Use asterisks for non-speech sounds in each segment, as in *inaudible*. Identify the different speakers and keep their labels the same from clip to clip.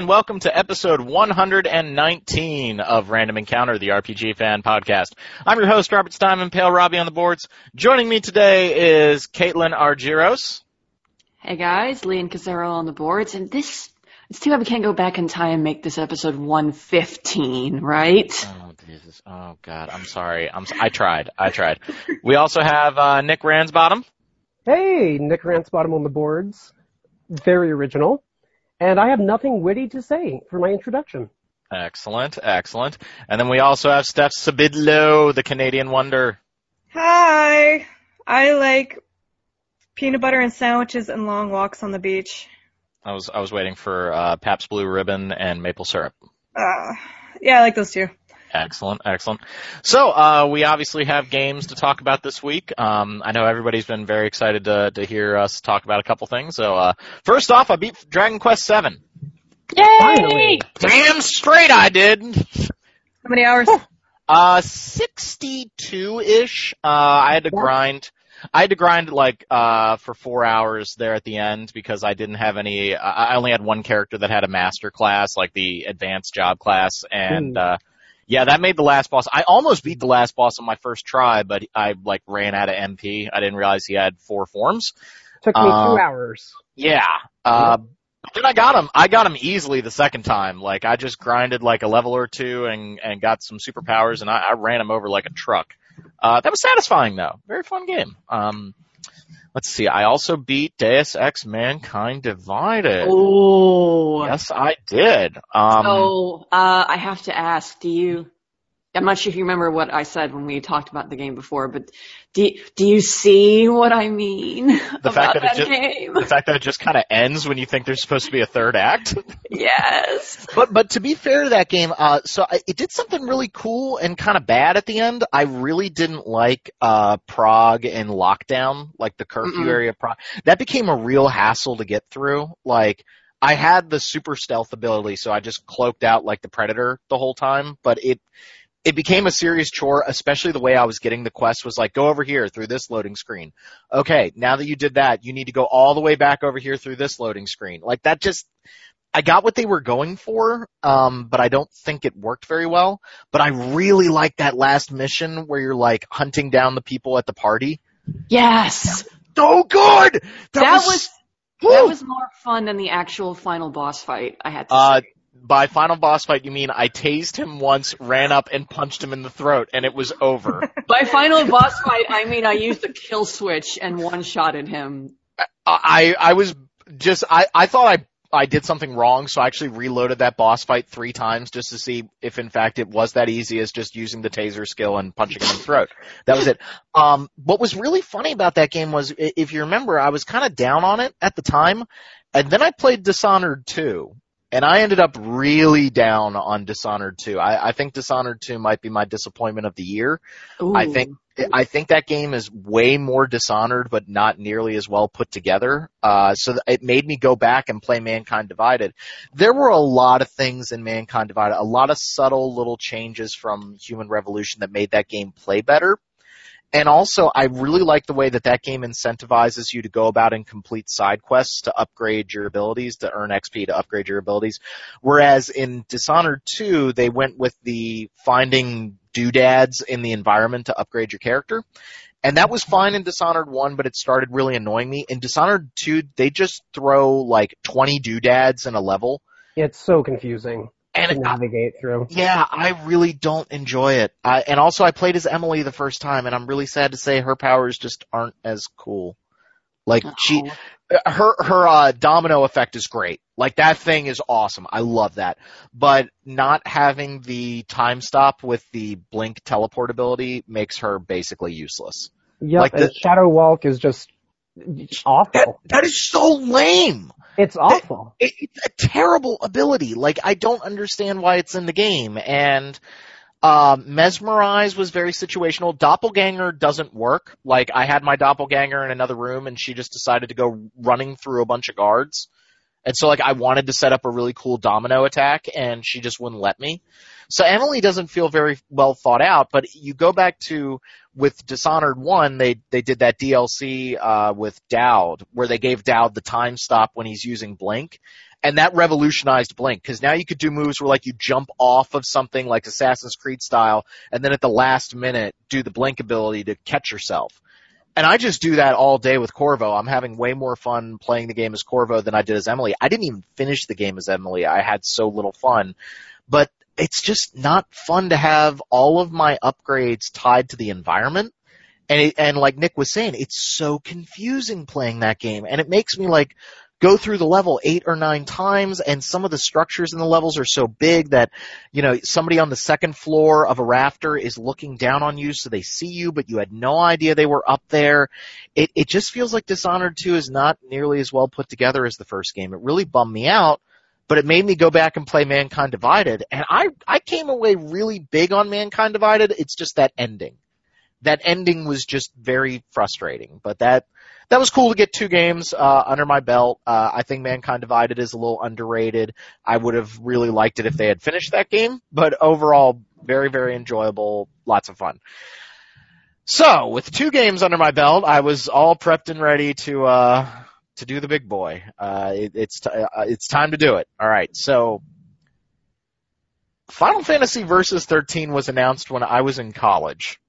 Speaker 1: Hello and welcome to episode 119 of Random Encounter, the RPG fan podcast. I'm your host, Robert Steinman, Pale Robbie on the boards. Joining me today is Caitlin Argiros.
Speaker 2: Hey guys, Lee and Casero on the boards, and this, it's too bad we can't go back in time and make this episode 115, right?
Speaker 1: Oh, Jesus. Oh, God. I'm sorry. I'm, I tried. I tried. We also have, uh, Nick Ransbottom.
Speaker 3: Hey, Nick Ransbottom on the boards. Very original. And I have nothing witty to say for my introduction.
Speaker 1: Excellent, excellent. And then we also have Steph Sabidlo, the Canadian wonder.
Speaker 4: Hi. I like peanut butter and sandwiches and long walks on the beach.
Speaker 1: I was I was waiting for uh, Pabst Blue Ribbon and maple syrup.
Speaker 4: Uh, yeah, I like those too.
Speaker 1: Excellent, excellent. So uh, we obviously have games to talk about this week. Um, I know everybody's been very excited to to hear us talk about a couple things. So uh, first off, I beat Dragon Quest Seven.
Speaker 2: Yay!
Speaker 3: Finally.
Speaker 1: Damn straight I did.
Speaker 4: How many hours?
Speaker 1: Uh, sixty-two ish. Uh, I had to
Speaker 3: Wow.
Speaker 1: grind. I had to grind like uh for four hours there at the end because I didn't have any. I I only had one character that had a master class, like the advanced job class, and uh yeah, that made the last boss. I almost beat the last boss on my first try, but I like ran out of MP. I didn't realize he had four forms.
Speaker 3: Took me
Speaker 1: Uh,
Speaker 3: two hours.
Speaker 1: Yeah. Uh, but then I got him. I got him easily the second time. Like I just grinded like a level or two and and got some superpowers, and I, I ran him over like a truck. Uh, that was satisfying though. Very fun game. Um, let's see. I also beat Deus Ex: Mankind Divided.
Speaker 2: Oh.
Speaker 1: Yes, I did. Um,
Speaker 2: So, uh, I have to ask, do you, I'm not sure if you remember what I said when we talked about the game before, but do, do you see what I mean about
Speaker 1: fact that it
Speaker 2: that
Speaker 1: just-
Speaker 2: game?
Speaker 1: the fact that it just kind of ends when you think there's supposed to be a third act. *laughs*
Speaker 2: yes.
Speaker 1: But but to be fair to that game, uh, so I, it did something really cool and kind of bad at the end. I really didn't like uh Prague and lockdown, like the curfew
Speaker 2: Mm-mm.
Speaker 1: area of Prague. That became a real hassle to get through. Like I had the super stealth ability, so I just cloaked out like the predator the whole time. But it it became a serious chore, especially the way I was getting the quest was like, go over here through this loading screen. Okay, now that you did that, you need to go all the way back over here through this loading screen. Like that just I got what they were going for, um, but I don't think it worked very well. But I really like that last mission where you're like hunting down the people at the party.
Speaker 2: Yes.
Speaker 1: So good!
Speaker 2: That was, that was more fun than the actual final boss fight, I had to
Speaker 1: Uh,
Speaker 2: say.
Speaker 1: By final boss fight, you mean I tased him once, ran up and punched him in the throat, and it was over. *laughs*
Speaker 2: By final boss fight, I mean I used the kill switch and one-shotted him.
Speaker 1: I, I was just, I, I thought I, I did something wrong, so I actually reloaded that boss fight three times just to see if in fact it was that easy as just using the taser skill and punching him in the throat. That was it. Um, what was really funny about that game was, if you remember, I was kind of down on it at the time, and then I played Dishonored 2, and I ended up really down on Dishonored 2. I, I think Dishonored 2 might be my disappointment of the year. I think I think that game is way more dishonored, but not nearly as well put together. Uh, so it made me go back and play Mankind Divided. There were a lot of things in Mankind Divided, a lot of subtle little changes from Human Revolution that made that game play better. And also, I really like the way that that game incentivizes you to go about and complete side quests to upgrade your abilities, to earn XP to upgrade your abilities. Whereas in Dishonored 2, they went with the finding doodads in the environment to upgrade your character. And that was fine in Dishonored 1, but it started really annoying me. In Dishonored 2, they just throw like 20 doodads in a level.
Speaker 3: It's so confusing
Speaker 1: And
Speaker 3: navigate through.
Speaker 1: yeah, I really don't enjoy it. I, and also I played as Emily the first time and I'm really sad to say her powers just aren't as cool. Like she,
Speaker 2: Oh.
Speaker 1: her her uh, domino effect is great. Like that thing is awesome. I love that. But not having the time stop with the blink teleport ability makes her basically useless.
Speaker 3: Yep,
Speaker 1: Like the-
Speaker 3: Shadow Walk is just
Speaker 1: That
Speaker 3: awful.
Speaker 1: that is so lame.
Speaker 3: It's awful.
Speaker 1: It, it's a terrible ability. Like I don't understand why it's in the game. And um, mesmerize was very situational. Doppelganger doesn't work. Like I had my doppelganger in another room, and she just decided to go running through a bunch of guards. And so like I wanted to set up a really cool domino attack and she just wouldn't let me. So Emily doesn't feel very well thought out, but you go back to with Dishonored 1, they, they did that DLC, uh, with Daud where they gave Daud the time stop when he's using Blink. And that revolutionized Blink, cause now you could do moves where like you jump off of something like Assassin's Creed style, and then at the last minute do the Blink ability to catch yourself. And I just do that all day with Corvo. I'm having way more fun playing the game as Corvo than I did as Emily. I didn't even finish the game as Emily. I had so little fun. But it's just not fun to have all of my upgrades tied to the environment. And it, and like Nick was saying, it's so confusing playing that game. And it makes me like go through the level eight or nine times and some of the structures in the levels are so big that, you know, somebody on the second floor of a rafter is looking down on you so they see you, but you had no idea they were up there. It, it just feels like Dishonored 2 is not nearly as well put together as the first game. It really bummed me out but it made me go back and play Mankind Divided, and I I came away really big on Mankind Divided. It's just that ending. That ending was just very frustrating, but that that was cool to get two games uh, under my belt. Uh, I think Mankind Divided is a little underrated. I would have really liked it if they had finished that game, but overall, very very enjoyable, lots of fun. So, with two games under my belt, I was all prepped and ready to uh, to do the big boy. Uh, it, it's t- uh, it's time to do it. All right, so Final Fantasy Versus 13 was announced when I was in college.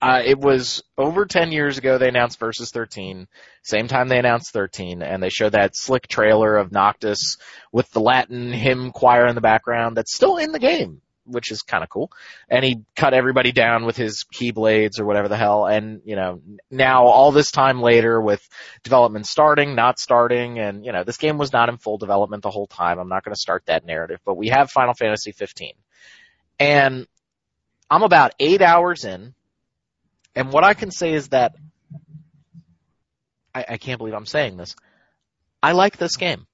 Speaker 1: Uh, it was over 10 years ago they announced Versus 13. Same time they announced 13, and they showed that slick trailer of Noctis with the Latin hymn choir in the background that's still in the game which is kind of cool. And he cut everybody down with his keyblades or whatever the hell. And, you know, now all this time later with development starting, not starting, and, you know, this game was not in full development the whole time. I'm not going to start that narrative, but we have Final Fantasy 15. And I'm about eight hours in. And what I can say is that I, I can't believe I'm saying this. I like this game.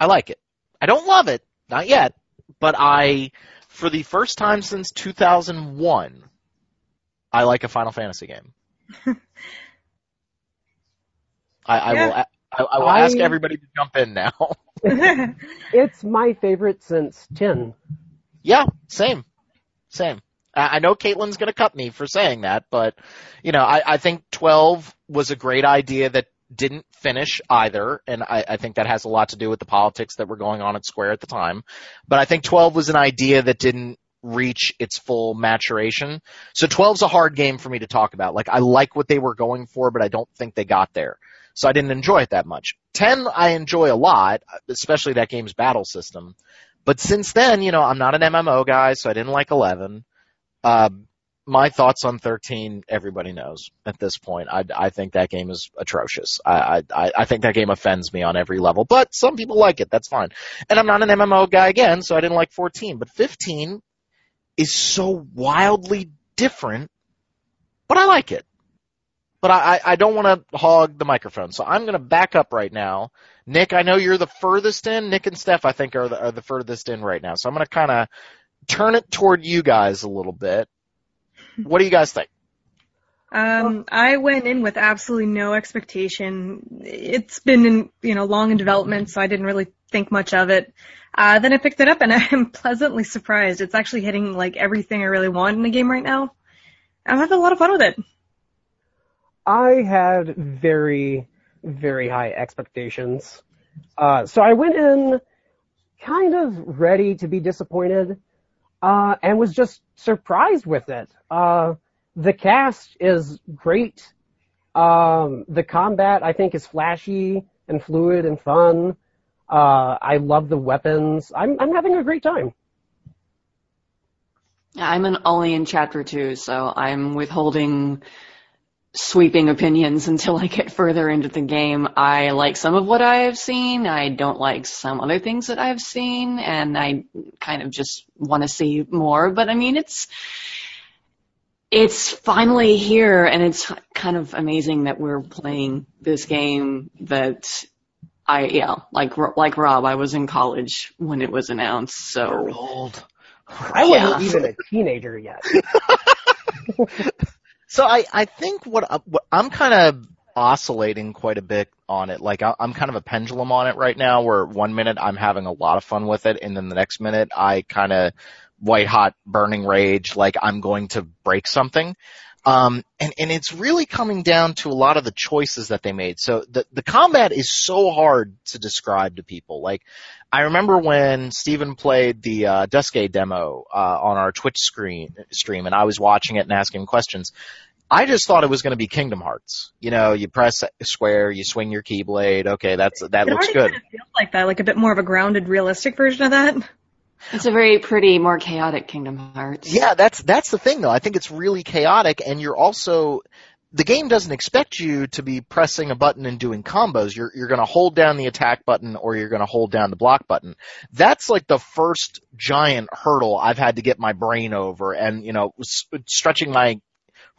Speaker 1: I like it. I don't love it. Not yet, but I, for the first time since 2001, I like a Final Fantasy game. I, I yeah. will. I, I will I, ask everybody to jump in now. *laughs*
Speaker 3: it's my favorite since 10.
Speaker 1: Yeah, same, same. I know Caitlin's going to cut me for saying that, but you know, I, I think 12 was a great idea that didn't finish either, and I, I think that has a lot to do with the politics that were going on at Square at the time. But I think 12 was an idea that didn't reach its full maturation. So 12's a hard game for me to talk about. Like I like what they were going for, but I don't think they got there. So I didn't enjoy it that much. 10 I enjoy a lot, especially that game's battle system. But since then, you know, I'm not an MMO guy, so I didn't like 11. Uh, my thoughts on 13, everybody knows at this point. I, I think that game is atrocious. I, I, I think that game offends me on every level, but some people like it. That's fine. And I'm not an MMO guy again, so I didn't like 14, but 15 is so wildly different, but I like it. But I, I don't want to hog the microphone, so I'm going to back up right now. Nick, I know you're the furthest in. Nick and Steph, I think, are the, are the furthest in right now. So I'm going to kind of turn it toward you guys a little bit what do you guys think?
Speaker 4: Um, I went in with absolutely no expectation. It's been in, you know, long in development, so I didn't really think much of it. Uh, then I picked it up and *laughs* I'm pleasantly surprised. It's actually hitting like everything I really want in the game right now. I'm having a lot of fun with it.
Speaker 3: I had very, very high expectations. Uh, so I went in kind of ready to be disappointed uh, and was just surprised with it. Uh, the cast is great. Um, the combat I think is flashy and fluid and fun. Uh, I love the weapons. I'm I'm having a great time.
Speaker 2: I'm an only in chapter two, so I'm withholding sweeping opinions until I get further into the game. I like some of what I have seen. I don't like some other things that I've seen, and I kind of just want to see more. But I mean, it's it's finally here, and it's kind of amazing that we're playing this game that. I yeah, like like Rob, I was in college when it was announced, so
Speaker 1: You're old.
Speaker 3: I wasn't even a teenager yet. *laughs*
Speaker 1: So I, I think what, what I'm kind of oscillating quite a bit on it. Like I, I'm kind of a pendulum on it right now where one minute I'm having a lot of fun with it and then the next minute I kind of white hot burning rage like I'm going to break something. Um, and, and it's really coming down to a lot of the choices that they made. So the, the combat is so hard to describe to people. Like, I remember when Steven played the, uh, Duscae demo, uh, on our Twitch screen, stream and I was watching it and asking questions. I just thought it was going to be Kingdom Hearts. You know, you press square, you swing your keyblade. Okay, that's that
Speaker 4: it
Speaker 1: looks
Speaker 4: already
Speaker 1: good.
Speaker 4: Kind of feels like that, like a bit more of a grounded, realistic version of that.
Speaker 2: It's a very pretty, more chaotic Kingdom Hearts.
Speaker 1: Yeah, that's that's the thing though. I think it's really chaotic, and you're also the game doesn't expect you to be pressing a button and doing combos. You're you're going to hold down the attack button or you're going to hold down the block button. That's like the first giant hurdle I've had to get my brain over, and you know, stretching my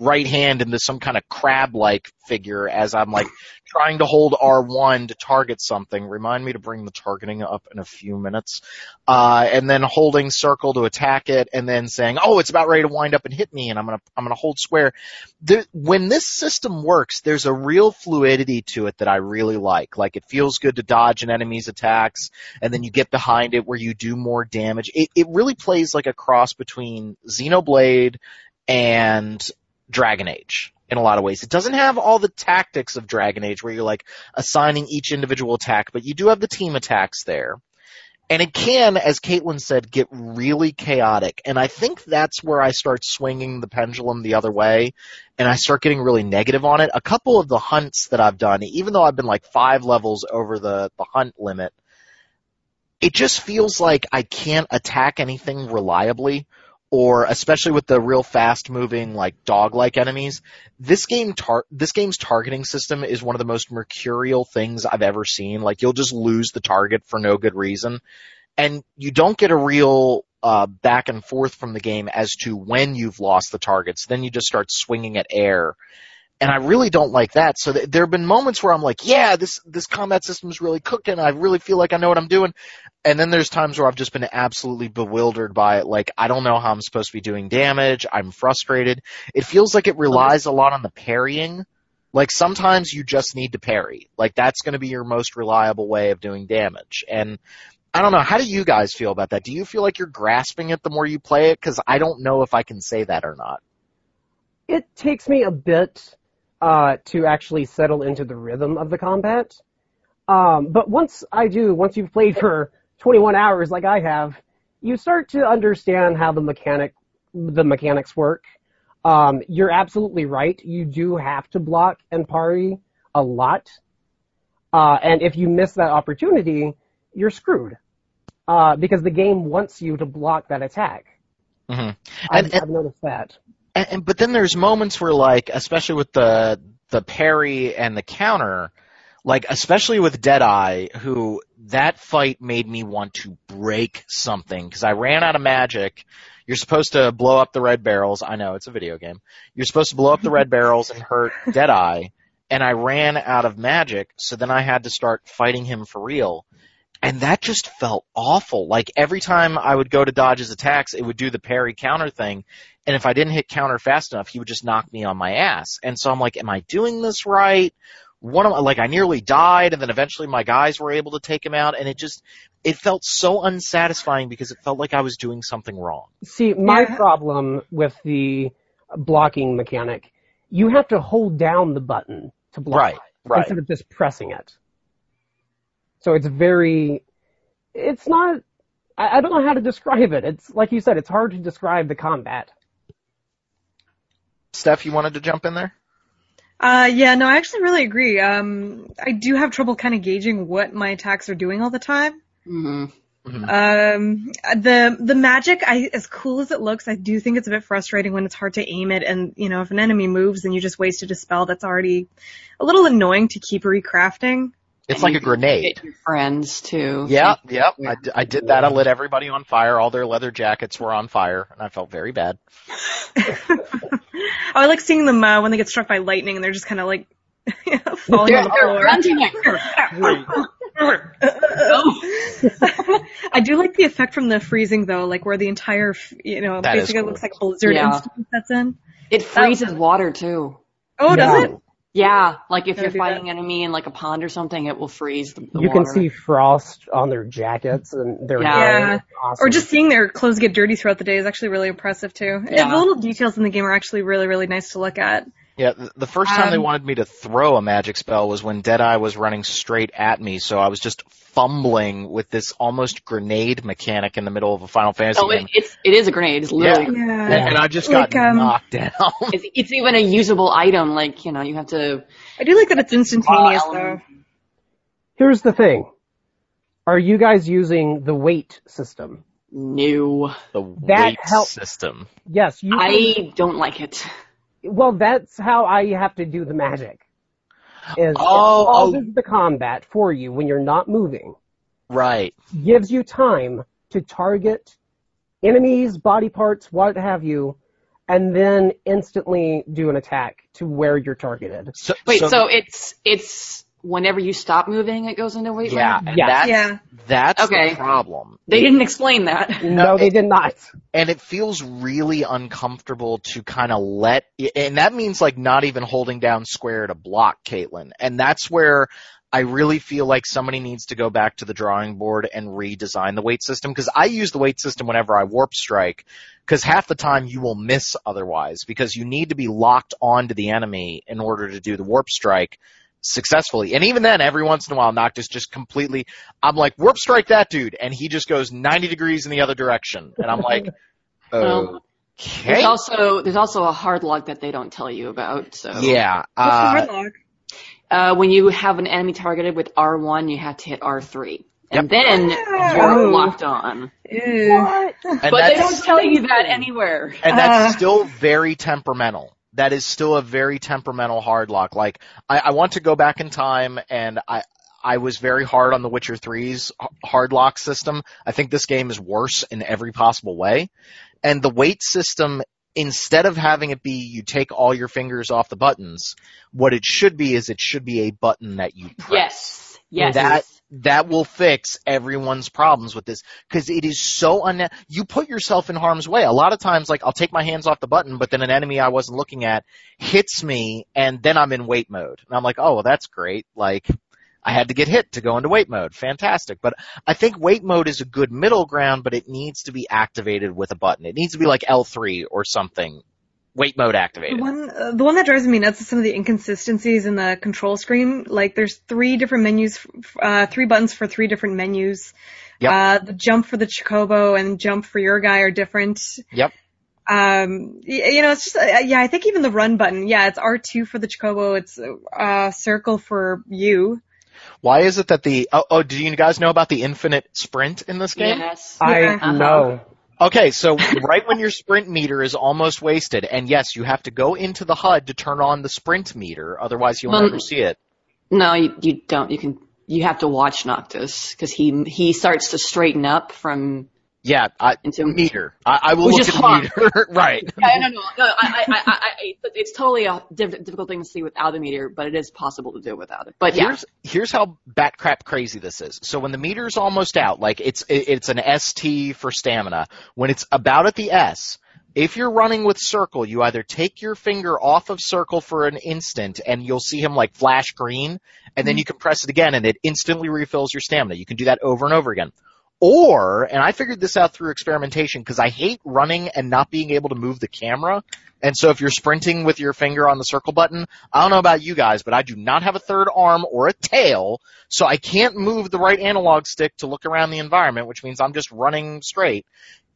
Speaker 1: right hand into some kind of crab-like figure as I'm like trying to hold R1 to target something. Remind me to bring the targeting up in a few minutes. Uh, and then holding circle to attack it and then saying, oh, it's about ready to wind up and hit me and I'm gonna, I'm gonna hold square. There, when this system works, there's a real fluidity to it that I really like. Like it feels good to dodge an enemy's attacks and then you get behind it where you do more damage. It, it really plays like a cross between Xenoblade and Dragon Age in a lot of ways. It doesn't have all the tactics of Dragon Age where you're like assigning each individual attack, but you do have the team attacks there. And it can, as Caitlin said, get really chaotic. And I think that's where I start swinging the pendulum the other way and I start getting really negative on it. A couple of the hunts that I've done, even though I've been like five levels over the, the hunt limit, it just feels like I can't attack anything reliably or especially with the real fast moving like dog like enemies this game tar- this game's targeting system is one of the most mercurial things i've ever seen. Like you'll just lose the target for no good reason. And you don't get a real uh, back and forth from the game as to when you've lost the targets. Then you just start swinging at air and I really don't like that. So th- there have been moments where I'm like, yeah, this this combat system is really cooking. I really feel like I know what I'm doing. And then there's times where I've just been absolutely bewildered by it. Like I don't know how I'm supposed to be doing damage. I'm frustrated. It feels like it relies a lot on the parrying. Like sometimes you just need to parry. Like that's going to be your most reliable way of doing damage. And I don't know. How do you guys feel about that? Do you feel like you're grasping it the more you play it? Because I don't know if I can say that or not.
Speaker 3: It takes me a bit uh, to actually settle into the rhythm of the combat. Um, but once I do, once you've played for 21 hours like I have, you start to understand how the mechanic, the mechanics work. Um, you're absolutely right. You do have to block and parry a lot. Uh, and if you miss that opportunity, you're screwed. Uh, because the game wants you to block that attack.
Speaker 1: Mm-hmm.
Speaker 3: I've,
Speaker 1: And- and-
Speaker 3: I've noticed that.
Speaker 1: And, and but then there's moments where like, especially with the the parry and the counter, like especially with Deadeye, who that fight made me want to break something because I ran out of magic. You're supposed to blow up the red barrels. I know it's a video game. You're supposed to blow up the red *laughs* barrels and hurt Deadeye, and I ran out of magic, so then I had to start fighting him for real. And that just felt awful. Like every time I would go to dodge his attacks, it would do the parry counter thing. And if I didn't hit counter fast enough, he would just knock me on my ass. And so I'm like, am I doing this right? One of my, like I nearly died and then eventually my guys were able to take him out and it just, it felt so unsatisfying because it felt like I was doing something wrong.
Speaker 3: See, my
Speaker 4: Yeah.
Speaker 3: problem with the blocking mechanic, you have to hold down the button to block
Speaker 1: Right, right.
Speaker 3: instead of just pressing it. So it's very, it's not, I, I don't know how to describe it. It's, like you said, it's hard to describe the combat.
Speaker 1: Steph, you wanted to jump in there?
Speaker 4: Uh, yeah, no, I actually really agree. Um, I do have trouble kind of gauging what my attacks are doing all the time.
Speaker 2: hmm
Speaker 4: Um, the the magic, I as cool as it looks, I do think it's a bit frustrating when it's hard to aim it, and you know, if an enemy moves, and you just wasted a spell that's already a little annoying to keep recrafting.
Speaker 1: It's like a grenade.
Speaker 2: Get your friends too.
Speaker 1: Yeah, yep. I did that. I lit everybody on fire. All their leather jackets were on fire, and I felt very bad.
Speaker 4: oh, *laughs* I like seeing them uh, when they get struck by lightning, and they're just kind of like *laughs* falling on the floor. *laughs* I do like the effect from the freezing though, like where the entire, you know,
Speaker 1: That is
Speaker 4: basically
Speaker 1: cool.
Speaker 4: looks like a blizzard
Speaker 2: Yeah.
Speaker 4: sets in.
Speaker 2: It freezes water too.
Speaker 4: Oh, does
Speaker 3: Yeah.
Speaker 4: it?
Speaker 2: Yeah, like if you're fighting an enemy in like a pond or something, it will freeze the, the
Speaker 3: you can see frost on their jackets and their
Speaker 2: Yeah.
Speaker 3: hair.
Speaker 4: Yeah.
Speaker 3: Awesome.
Speaker 4: Or just seeing their clothes get dirty throughout the day is actually really impressive too.
Speaker 2: Yeah.
Speaker 4: The little details in the game are actually really, really nice to look at.
Speaker 1: Yeah, the first time they
Speaker 4: Um,
Speaker 1: wanted me to throw a magic spell was when Deadeye was running straight at me, so I was just fumbling with this almost grenade mechanic in the middle of a Final Fantasy
Speaker 2: Oh,
Speaker 1: game.
Speaker 2: it, it's it is a grenade. It's literally
Speaker 4: Yeah.
Speaker 1: And, and I just
Speaker 4: Like,
Speaker 1: got
Speaker 4: um,
Speaker 1: knocked down.
Speaker 2: it's, it's even a usable item. Like you know, you have to.
Speaker 4: I do like that it's instantaneous
Speaker 2: Wow.
Speaker 4: though.
Speaker 3: Here's the thing. Are you guys using the wait system?
Speaker 2: No,
Speaker 1: the
Speaker 3: that
Speaker 1: wait
Speaker 3: help-
Speaker 1: system.
Speaker 3: Yes, you can-
Speaker 2: I don't like it.
Speaker 3: Well, that's how I have to do the magic. Is
Speaker 1: Oh,
Speaker 3: it oh. pauses the combat for you when you're not moving,
Speaker 1: Right.
Speaker 3: gives you time to target enemies, body parts, what have you, and then instantly do an attack to where you're targeted.
Speaker 1: So,
Speaker 2: Wait, so,
Speaker 1: so,
Speaker 2: it's it's whenever you stop moving, it goes into wait
Speaker 1: yeah,
Speaker 2: mode?
Speaker 1: and
Speaker 3: Yeah.
Speaker 1: that's,
Speaker 4: Yeah.
Speaker 1: that's
Speaker 2: Okay.
Speaker 1: the problem.
Speaker 2: They didn't explain that.
Speaker 3: No, they did not.
Speaker 1: and it feels really uncomfortable to kind of let, and that means like not even holding down square to block Caitlin. And that's where I really feel like somebody needs to go back to the drawing board and redesign the wait system because I use the wait system whenever I warp strike because half the time you will miss otherwise because you need to be locked onto the enemy in order to do the warp strike successfully. And even then, every once in a while, Noctis just completely, I'm like, warp strike that dude. And he just goes 90 degrees in the other direction. And I'm like, *laughs*
Speaker 2: Well,
Speaker 1: okay.
Speaker 2: There's also there's also a hard lock that they don't tell you about. So
Speaker 1: Yeah. Uh,
Speaker 2: uh, when you have an enemy targeted with R1, you have to hit R3, and then
Speaker 4: Wow.
Speaker 2: you're locked on.
Speaker 4: Ew.
Speaker 1: and
Speaker 2: But they don't tell you that anywhere.
Speaker 1: and that's
Speaker 4: Uh.
Speaker 1: still very temperamental. That is still a very temperamental hard lock. Like, I, I want to go back in time and I, I was very hard on The Witcher 3's hard lock system. I think this game is worse in every possible way. And the wait system, instead of having it be you take all your fingers off the buttons, what it should be is it should be a button that you press.
Speaker 2: Yes, yes.
Speaker 1: That that will fix everyone's problems with this because it is so un. You put yourself in harm's way. A lot of times, like I'll take my hands off the button, but then an enemy I wasn't looking at hits me, and then I'm in wait mode, and I'm like, oh, well, that's great. Like I had to get hit to go into wait mode. Fantastic. But I think wait mode is a good middle ground, but it needs to be activated with a button. It needs to be like L3 or something. Wait mode
Speaker 4: The
Speaker 1: activated.
Speaker 4: one, uh, the one that drives me nuts is some of the inconsistencies in the control screen. Like, there's three different menus, uh, three buttons for three different menus.
Speaker 1: Yep.
Speaker 4: Uh, the jump for the Chocobo and jump for your guy are different.
Speaker 1: Yep.
Speaker 4: Um, you know, it's just, uh, yeah, I think even the run button, yeah, it's R2 for the Chocobo, it's, uh, circle for you.
Speaker 1: Why is it that the oh, oh do you guys know about the infinite sprint in this game?
Speaker 2: yes.
Speaker 3: I
Speaker 4: Uh-huh.
Speaker 3: know.
Speaker 1: Okay, so right when your sprint meter is almost wasted, and yes, you have to go into the HUD to turn on the sprint meter, otherwise you'll
Speaker 2: Well,
Speaker 1: never see it.
Speaker 2: No, you, you don't. You can. You have to watch Noctis because he he starts to straighten up from
Speaker 1: Yeah, I,
Speaker 2: into
Speaker 1: meter. I, I will look at
Speaker 2: hot.
Speaker 1: meter. *laughs* right.
Speaker 2: Yeah, no, no, no. I, I, I, I, I, it's totally a difficult thing to see without a meter, but it is possible to do without it. But yeah,
Speaker 1: Here's here's how bat crap crazy this is. So when the meter's almost out, like it's it- it's an ST for stamina. When it's about at the S, if you're running with circle, you either take your finger off of circle for an instant and you'll see him like flash green, and then mm-hmm. you can press it again and it instantly refills your stamina. You can do that over and over again. Or, and I figured this out through experimentation because I hate running and not being able to move the camera. And so if you're sprinting with your finger on the circle button, I don't know about you guys, but I do not have a third arm or a tail, so I can't move the right analog stick to look around the environment, which means I'm just running straight.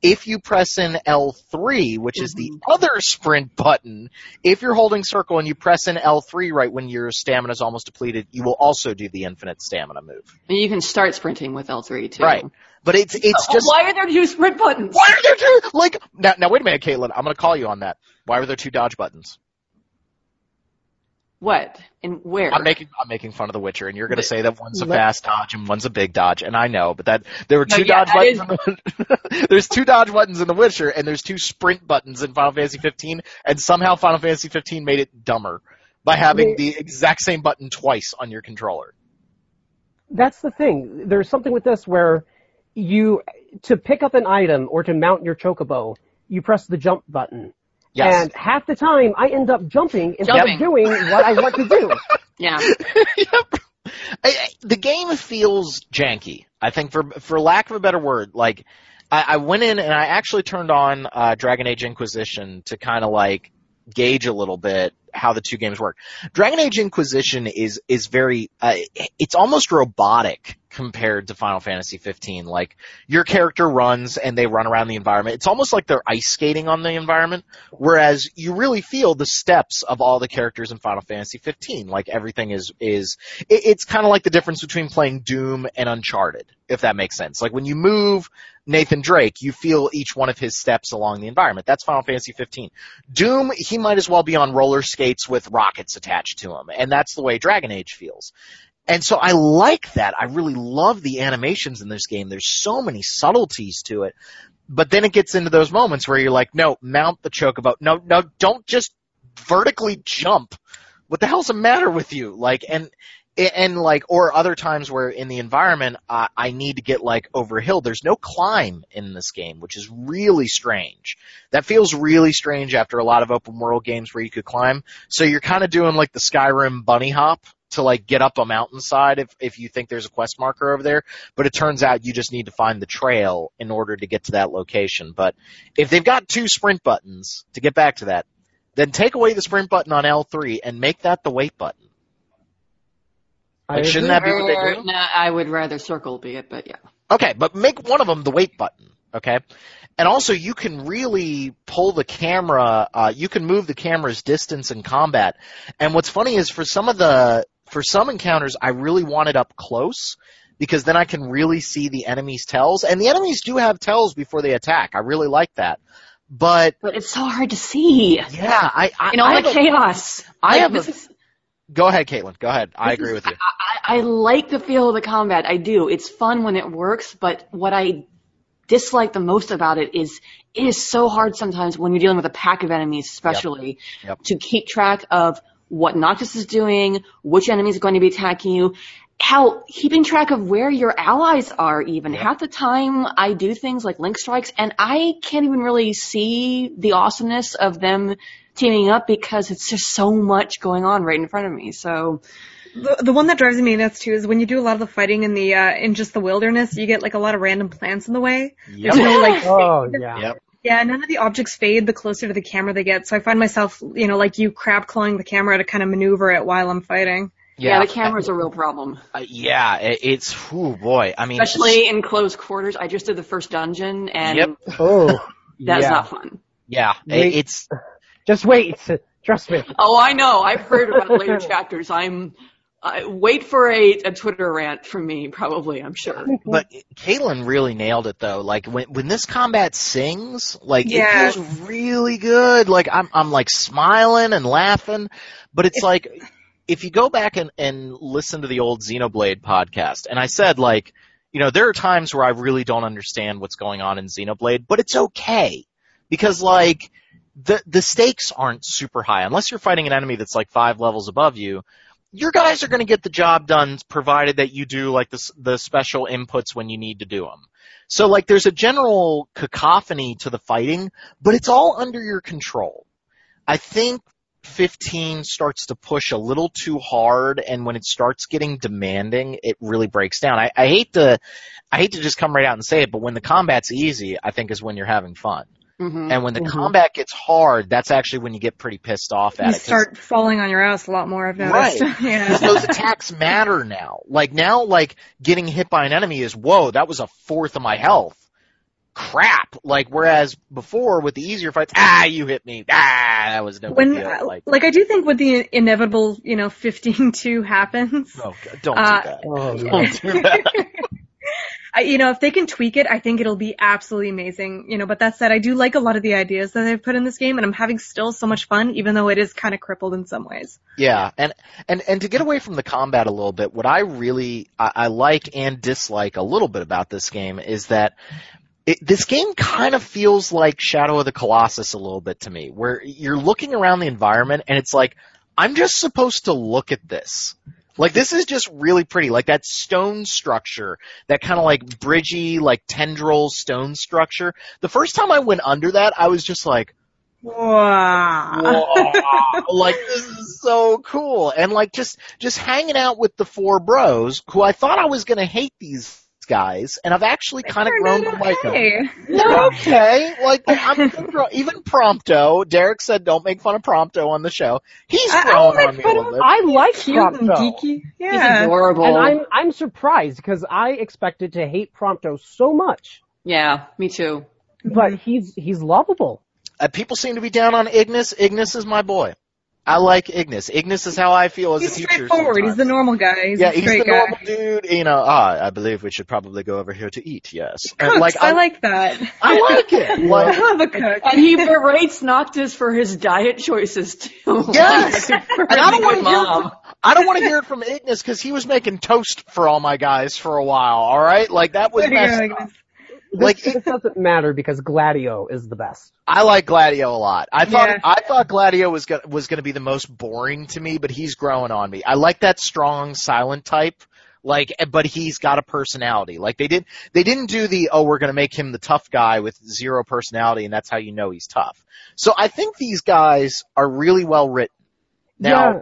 Speaker 1: If you press in L3, which is the mm-hmm. other sprint button, if you're holding circle and you press in L3 right when your stamina is almost depleted, you will also do the infinite stamina move.
Speaker 2: and you can start sprinting with L3 too.
Speaker 1: Right. But it's it's just
Speaker 2: why are there two sprint buttons?
Speaker 1: why are there two like now now wait a minute, Caitlin, I'm gonna call you on that. Why were there two dodge buttons?
Speaker 2: What and where?
Speaker 1: I'm making I'm making fun of The Witcher, and you're going to
Speaker 2: But-
Speaker 1: say that one's a fast dodge and one's a big dodge, and I know, but that there were
Speaker 2: No,
Speaker 1: two
Speaker 2: yeah,
Speaker 1: dodge
Speaker 2: that
Speaker 1: buttons. In the, *laughs* there's two dodge buttons in The Witcher, and there's two sprint buttons in Final Fantasy 15, and somehow Final Fantasy 15 made it dumber by having the exact same button twice on your controller.
Speaker 3: That's the thing. There's something with this where you, to pick up an item or to mount your chocobo, you press the jump button.
Speaker 1: Yes.
Speaker 3: And half the time I end up jumping instead
Speaker 2: Jumping.
Speaker 3: of doing what I want to do. *laughs*
Speaker 2: Yeah. *laughs*
Speaker 1: yep. I, I, the game feels janky. I think for for lack of a better word, like I, I went in and I actually turned on uh, Dragon Age Inquisition to kind of like gauge a little bit how the two games work. Dragon Age Inquisition is is very uh, it's almost robotic compared to Final Fantasy 15. Like your character runs and they run around the environment. It's almost like they're ice skating on the environment, whereas you really feel the steps of all the characters in Final Fantasy 15. Like everything is is it, it's kind of like the difference between playing Doom and Uncharted, if that makes sense. Like when you move Nathan Drake, you feel each one of his steps along the environment. That's Final Fantasy 15. Doom, he might as well be on roller skates with rockets attached to him, and that's the way Dragon Age feels. And so I like that. I really love the animations in this game. There's so many subtleties to it. But then it gets into those moments where you're like, no, mount the chocobo. No, no, don't just vertically jump. What the hell's the matter with you? Like, and, and like, or other times where in the environment, uh, I need to get like over a hill. There's no climb in this game, which is really strange. That feels really strange after a lot of open world games where you could climb. So you're kind of doing like the Skyrim bunny hop to like get up a mountainside if, if you think there's a quest marker over there. But it turns out you just need to find the trail in order to get to that location. But if they've got two sprint buttons, to get back to that, then take away the sprint button on L3 and make that the wait button.
Speaker 3: I
Speaker 1: Like, shouldn't
Speaker 3: agree.
Speaker 1: that be what they do?
Speaker 2: Nah, I would rather circle be it, but yeah.
Speaker 1: Okay, but make one of them the wait button. Okay, and also you can really pull the camera. Uh, you can move the camera's distance in combat. And what's funny is for some of the for some encounters, I really want it up close because then I can really see the enemy's tells. And the enemies do have tells before they attack. I really like that. But
Speaker 2: But it's so hard to see.
Speaker 1: yeah, I I,
Speaker 2: In all
Speaker 1: I
Speaker 2: the
Speaker 1: have
Speaker 2: chaos.
Speaker 1: I
Speaker 2: Like,
Speaker 1: have a-
Speaker 2: is-
Speaker 1: go ahead, Caitlin. Go ahead. I agree
Speaker 2: is-
Speaker 1: with you.
Speaker 2: I, I like the feel of the combat. I do. It's fun when it works, but what I dislike the most about it is it is so hard sometimes when you're dealing with a pack of enemies, especially,
Speaker 1: Yep.
Speaker 2: to keep track of what Noctis is doing, which enemies are going to be attacking you, how keeping track of where your allies are even. Half the time I do things like link strikes and I can't even really see the awesomeness of them teaming up because it's just so much going on right in front of me. So
Speaker 4: The, the one that drives me nuts too is when you do a lot of the fighting in the uh, in just the wilderness, you get like a lot of random plants in the way.
Speaker 1: Yep.
Speaker 4: There's no like
Speaker 3: Oh yeah.
Speaker 1: Yep.
Speaker 4: Yeah, none of the objects fade the closer to the camera they get. So I find myself, you know, like you crab clawing the camera to kind of maneuver it while I'm fighting.
Speaker 2: yeah, the camera's a real problem.
Speaker 1: Uh, yeah, it, it's oh boy. I mean,
Speaker 2: Especially in close quarters. I just did the first dungeon and
Speaker 1: Yep. *laughs*
Speaker 3: Oh.
Speaker 2: that's
Speaker 3: yeah.
Speaker 2: not fun.
Speaker 1: yeah,
Speaker 3: Wait.
Speaker 1: it, it's
Speaker 3: Just wait. Trust me.
Speaker 2: Oh, I know. I've heard about later *laughs* chapters. I'm, wait for a, a Twitter rant from me, probably, I'm sure.
Speaker 1: But Caitlin really nailed it though. Like when when this combat sings, like
Speaker 4: Yeah.
Speaker 1: it feels really good. Like I'm I'm like smiling and laughing, but it's like if you go back and and listen to the old Xenoblade podcast, and I said like, you know, there are times where I really don't understand what's going on in Xenoblade, but it's okay because like the the stakes aren't super high unless you're fighting an enemy that's like five levels above you your guys are going to get the job done provided that you do like the, the special inputs when you need to do them. So like there's a general cacophony to the fighting, but it's all under your control. I think 15 starts to push a little too hard and when it starts getting demanding, it really breaks down. I, I hate to, I hate to just come right out and say it, but when the combat's easy, I think is when you're having fun.
Speaker 2: Hmm
Speaker 1: And when the
Speaker 3: Mhm.
Speaker 1: combat gets hard, that's actually when you get pretty pissed off at
Speaker 4: You
Speaker 1: it. 'cause-
Speaker 4: start falling on your ass a lot more. I've noticed.
Speaker 1: Right. *laughs*
Speaker 4: yeah.
Speaker 1: those attacks matter now. Like now, like getting hit by an enemy is whoa, that was a fourth of my health. Crap. Like whereas before with the easier fights, ah, you hit me, ah, that was no big
Speaker 4: When,
Speaker 1: deal.
Speaker 4: uh,
Speaker 1: Like,
Speaker 4: like, I do think when the inevitable, you know, 15-2 happens,
Speaker 1: oh, God, don't
Speaker 4: uh,
Speaker 1: do that.
Speaker 3: Oh.
Speaker 1: Don't do that.
Speaker 4: I, you know, if they can tweak it, I think it'll be absolutely amazing. You know, but that said, I do like a lot of the ideas that they've put in this game, and I'm having still so much fun, even though it is kind of crippled in some ways.
Speaker 1: Yeah, and and and to get away from the combat a little bit, what I really I, I like and dislike a little bit about this game is that it, this game kind of feels like Shadow of the Colossus a little bit to me, where you're looking around the environment and it's like I'm just supposed to look at this. Like this is just really pretty, like that stone structure, that kind of like bridgy, like tendril stone structure. The first time I went under that, I was just like,
Speaker 4: Wow.
Speaker 1: Wow. *laughs* like this is so cool. And like just just hanging out with the four bros who I thought I was gonna hate these guys and I've actually kind of grown to like them.
Speaker 4: okay.
Speaker 1: Okay. Like I'm *laughs* even Prompto. Derek said don't make fun of Prompto on the show. He's
Speaker 4: I- I
Speaker 1: grown
Speaker 4: won't
Speaker 1: on me a little bit.
Speaker 3: I like
Speaker 4: Cute and
Speaker 3: Prompto.
Speaker 4: geeky.
Speaker 2: He's adorable.
Speaker 3: And I'm I'm surprised because I expected to hate Prompto so much,
Speaker 2: yeah, me too.
Speaker 3: but he's he's lovable.
Speaker 1: Uh, people seem to be down on Ignis. Ignis is my boy. I like Ignis. Ignis is how I feel as
Speaker 4: He's
Speaker 1: a teacher.
Speaker 4: straightforward. He's the normal guy. He's
Speaker 1: yeah,
Speaker 4: a
Speaker 1: he's
Speaker 4: straight
Speaker 1: the
Speaker 4: guy.
Speaker 1: normal dude. You know, ah, I believe we should probably go over here to eat. Yes, And,
Speaker 4: Cooks,
Speaker 1: like
Speaker 4: I like that.
Speaker 1: I like it.
Speaker 4: I *laughs*
Speaker 1: Like,
Speaker 4: love a cook.
Speaker 2: And he berates Noctis for his diet choices too.
Speaker 1: Yes! *laughs* And I don't want
Speaker 2: good
Speaker 1: to hear from, I don't want to hear it from Ignis because he was making toast for all my guys for a while. All right, like that was
Speaker 4: Way to go,
Speaker 1: messed
Speaker 4: Ignis.
Speaker 1: up.
Speaker 3: This,
Speaker 1: Like,
Speaker 3: this doesn't matter because Gladio is the best.
Speaker 1: I like Gladio a lot. I thought
Speaker 4: Yeah.
Speaker 1: I thought Gladio was gonna was gonna be the most boring to me, but he's growing on me. I like that strong silent type. Like, eh, but he's got a personality. Like they did, they didn't do the oh we're gonna make him the tough guy with zero personality, and that's how you know he's tough. So I think these guys are really well written. Now,
Speaker 3: yeah.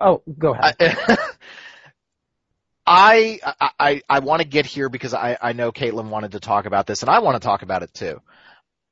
Speaker 3: Oh, go ahead.
Speaker 1: I, *laughs* I I I want to get here because I I know Caitlin wanted to talk about this and I want to talk about it too.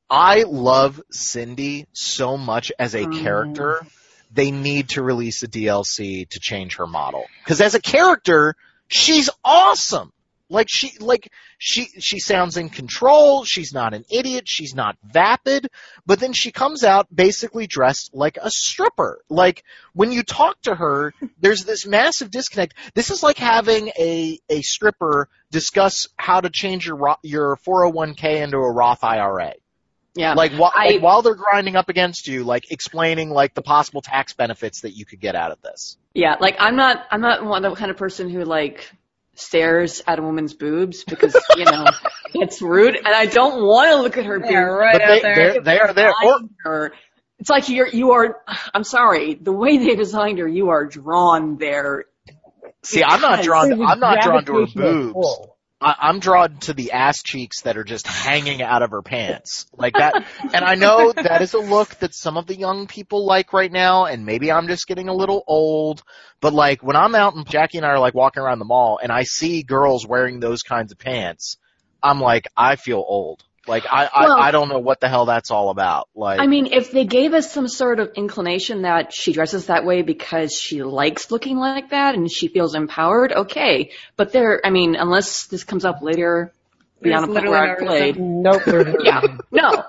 Speaker 1: I love Cindy so much as a
Speaker 2: Mm.
Speaker 1: character. They need to release a DLC to change her model because as a character, she's awesome. Like she like she she sounds in control. She's not an idiot. She's not vapid. But then she comes out basically dressed like a stripper. Like when you talk to her, there's this massive disconnect. This is like having a a stripper discuss how to change your your 401k into a Roth IRA.
Speaker 2: Yeah.
Speaker 1: Like, wh-
Speaker 2: I-
Speaker 1: like while they're grinding up against you, like explaining like the possible tax benefits that you could get out of this.
Speaker 2: Yeah, like I'm not I'm not one the kind of person who like stares at a woman's boobs because, you know, *laughs* it's rude and I don't want to look at her
Speaker 4: Yeah,
Speaker 2: boobs.
Speaker 4: right
Speaker 1: but
Speaker 4: out
Speaker 1: they,
Speaker 4: there.
Speaker 1: they're, they are there. Or,
Speaker 2: her. It's like you're you are I'm sorry, the way they designed her, you are drawn there.
Speaker 1: see, I'm not drawn.
Speaker 3: There's a
Speaker 1: I'm not drawn to her
Speaker 3: gravitational
Speaker 1: boobs. I, I'm drawn to the ass cheeks that are just hanging out of her pants, like that. And I know that is a look that some of the young people like right now, and maybe I'm just getting a little old. But like when I'm out and Jackie and I are like walking around the mall, and I see girls wearing those kinds of pants, I'm like, I feel old. Like I,
Speaker 2: Well-
Speaker 1: I, I don't know what the hell that's all about. Like,
Speaker 2: I mean, if they gave us some sort of inclination that she dresses that way because she likes looking like that and she feels empowered, okay. But there, I mean, unless this comes up later beyond a
Speaker 4: There's
Speaker 2: point where I've
Speaker 4: no
Speaker 2: played,
Speaker 3: Nope. *laughs*
Speaker 2: Yeah, no.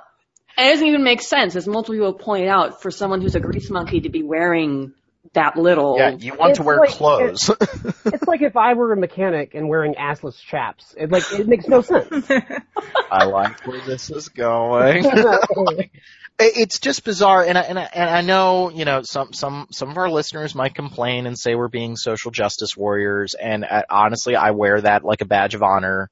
Speaker 2: It doesn't even make sense, as multiple people pointed out, for someone who's a grease monkey to be wearing that little.
Speaker 1: yeah, you want to wear
Speaker 3: like-
Speaker 1: clothes.
Speaker 3: It's like if I were a mechanic and wearing assless chaps. It like it makes no sense. *laughs*
Speaker 1: I like where this is going. *laughs* It's just bizarre, and I, and I, and I know you know some some some of our listeners might complain and say we're being social justice warriors, and uh, honestly, I wear that like a badge of honor,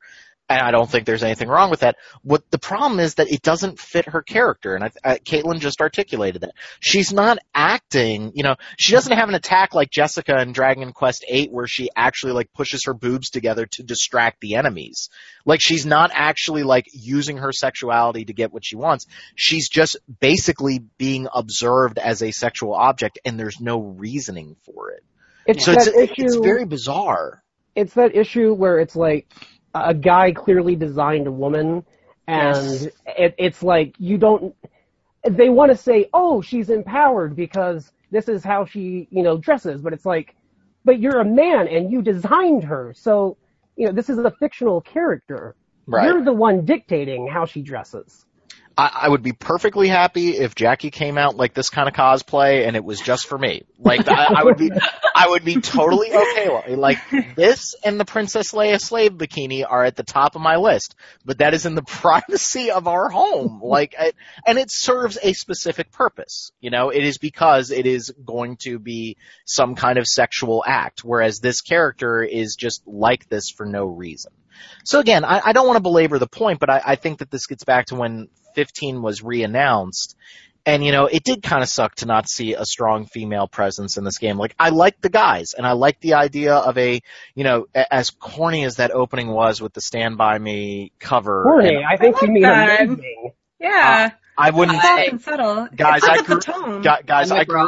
Speaker 1: and I don't think there's anything wrong with that. What the problem is that it doesn't fit her character, and I, I, Caitlin just articulated that she's not acting. You know, she doesn't have an attack like Jessica in Dragon Quest VIII, where she actually like pushes her boobs together to distract the enemies. Like she's not actually like using her sexuality to get what she wants. She's just basically being observed as a sexual object and there's no reasoning for it.
Speaker 3: It's
Speaker 1: So
Speaker 3: that
Speaker 1: it's,
Speaker 3: issue.
Speaker 1: it's very bizarre.
Speaker 3: it's that issue where it's like a guy clearly designed a woman and
Speaker 2: Yes.
Speaker 3: it, it's like you don't they want to say oh she's empowered because this is how she you know dresses but it's like but you're a man and you designed her so you know this is a fictional character
Speaker 1: Right.
Speaker 3: you're the one dictating how she dresses
Speaker 1: I, I would be perfectly happy if Jackie came out like this kind of cosplay and it was just for me. Like I, I would be, I would be totally okay. Like this and the Princess Leia slave bikini are at the top of my list, but that is in the *laughs* privacy of our home. Like, I, and it serves a specific purpose. You know, it is because it is going to be some kind of sexual act, whereas this character is just like this for no reason. So again, I, I don't want to belabor the point, but I, I think that this gets back to when 15 was re-announced. And you know, it did kind of suck to not see a strong female presence in this game. Like, I like the guys, and I like the idea of a, you know, a- as corny as that opening was with the Stand By Me cover.
Speaker 3: Corny,
Speaker 1: and
Speaker 3: I think you mean
Speaker 4: that.
Speaker 3: amazing.
Speaker 4: Yeah.
Speaker 1: Uh, I wouldn't.
Speaker 4: Soft subtle.
Speaker 1: Guys, I grew-
Speaker 4: the tone.
Speaker 1: Guys,
Speaker 2: I'm
Speaker 1: I
Speaker 2: with
Speaker 1: grew,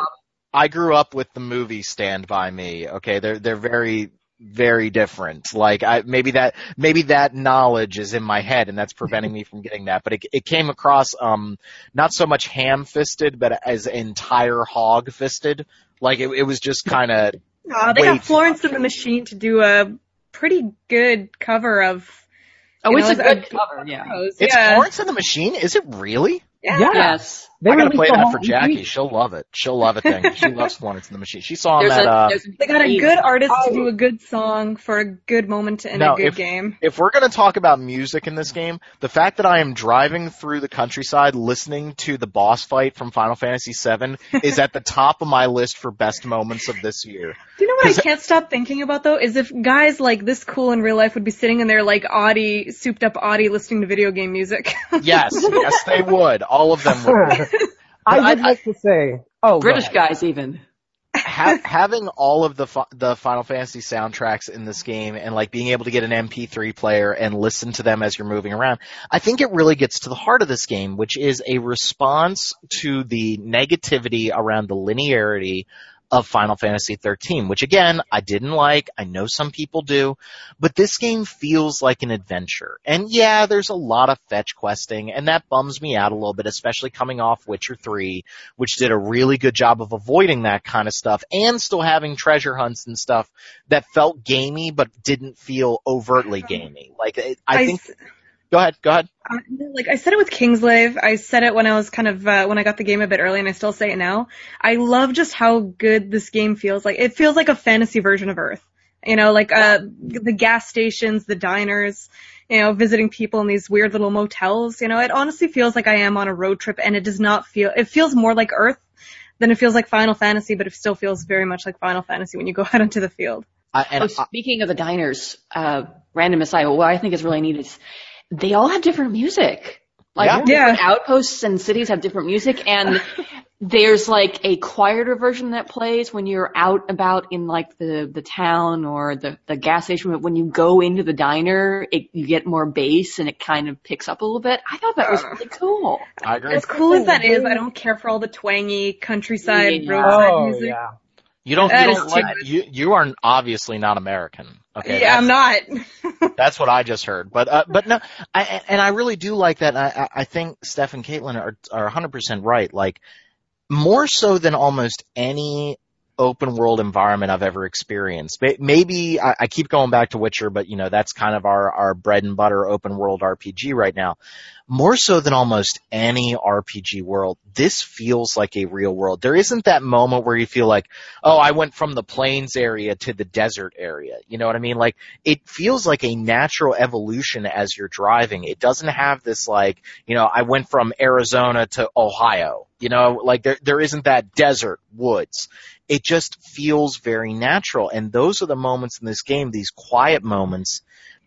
Speaker 1: I grew up with the movie Stand By Me. Okay, they're they're very very different. Like I maybe that maybe that knowledge is in my head and that's preventing *laughs* me from getting that. But it it came across um not so much ham fisted, but as entire hog fisted. Like it it was just kind of
Speaker 4: Aw, they
Speaker 1: way
Speaker 4: got Florence and the Machine to do a pretty good cover of.
Speaker 2: Oh,
Speaker 4: you
Speaker 2: it's
Speaker 4: know,
Speaker 2: a good cover, yeah.
Speaker 4: Heroes.
Speaker 1: it's
Speaker 4: yeah.
Speaker 1: Florence and the Machine. Is it really?
Speaker 4: Yeah.
Speaker 3: Yeah.
Speaker 2: Yes.
Speaker 3: They
Speaker 1: I gotta play
Speaker 3: the
Speaker 1: that for
Speaker 3: EP.
Speaker 1: Jackie. She'll love it. She'll love it. Then she *laughs* loves Florence and the Machine. She saw him
Speaker 2: There's
Speaker 1: at
Speaker 2: a,
Speaker 1: uh,
Speaker 4: They got a
Speaker 2: a
Speaker 4: good artist
Speaker 3: Oh.
Speaker 4: to do a good song for a good moment in
Speaker 1: No,
Speaker 4: a good
Speaker 1: if-
Speaker 4: game.
Speaker 1: if we're going to talk about music in this game, the fact that I am driving through the countryside listening to the boss fight from Final Fantasy VII *laughs* is at the top of my list for best moments of this year.
Speaker 4: Do you know what I can't stop thinking about though? Is if guys like this cool in real life would be sitting in their like Audi, souped up Audi listening to video game music.
Speaker 1: Yes, yes, they would. All of them would. *laughs* *laughs*
Speaker 3: I
Speaker 1: I-
Speaker 3: would like to say, oh,
Speaker 2: British guys even.
Speaker 1: ha- having all of the fi- the Final Fantasy soundtracks in this game and like being able to get an MP3 player and listen to them as you're moving around, I think it really gets to the heart of this game, which is a response to the negativity around the linearity of Final Fantasy 13, which again, I didn't like. I know some people do, but this game feels like an adventure. And yeah, there's a lot of fetch questing and that bums me out a little bit, especially coming off Witcher 3, which did a really good job of avoiding that kind of stuff and still having treasure hunts and stuff that felt gamey but didn't feel overtly gamey. Like I think
Speaker 4: s-
Speaker 1: go ahead, go ahead.
Speaker 4: Uh, like I said it with Kingsglaive. I said it when I was kind of uh, when I got the game a bit early, and I still say it now. I love just how good this game feels. Like it feels like a fantasy version of Earth. You know, like uh the gas stations, the diners. You know, visiting people in these weird little motels. You know, it honestly feels like I am on a road trip, and it does not feel. It feels more like Earth than it feels like Final Fantasy, but it still feels very much like Final Fantasy when you go *laughs* out into the field.
Speaker 1: I, and
Speaker 2: Oh, speaking of the diners, uh, random aside, what I think is really neat is they all have different music. Like
Speaker 1: Yeah.
Speaker 2: different outposts and cities have different music and *laughs* there's like a quieter version that plays when you're out about in like the, the town or the, the gas station, but when you go into the diner, it, you get more bass and it kind of picks up a little bit. I thought that was really cool.
Speaker 1: I agree.
Speaker 4: As cool as that is, I don't care for all the twangy countryside
Speaker 2: Yeah.
Speaker 4: roadside
Speaker 3: Oh,
Speaker 4: music.
Speaker 3: yeah.
Speaker 1: You don't,
Speaker 4: That
Speaker 1: you don't like, you, you are obviously not American. Okay.
Speaker 4: yeah, I'm not. *laughs*
Speaker 1: That's what I just heard. But, uh, but no, I, and I really do like that. I, I- I think Steph and Caitlin are, are 100% right. Like, more so than almost any open world environment I've ever experienced. Maybe I, I keep going back to Witcher, but you know, that's kind of our, our bread and butter open world RPG right now. More so than almost any RPG world, this feels like a real world. There isn't that moment where you feel like, oh, I went from the plains area to the desert area. You know what I mean? Like, it feels like a natural evolution as you're driving. It doesn't have this like, you know, I went from Arizona to Ohio. You know, like there there isn't that desert woods. It just feels very natural. And those are the moments in this game, these quiet moments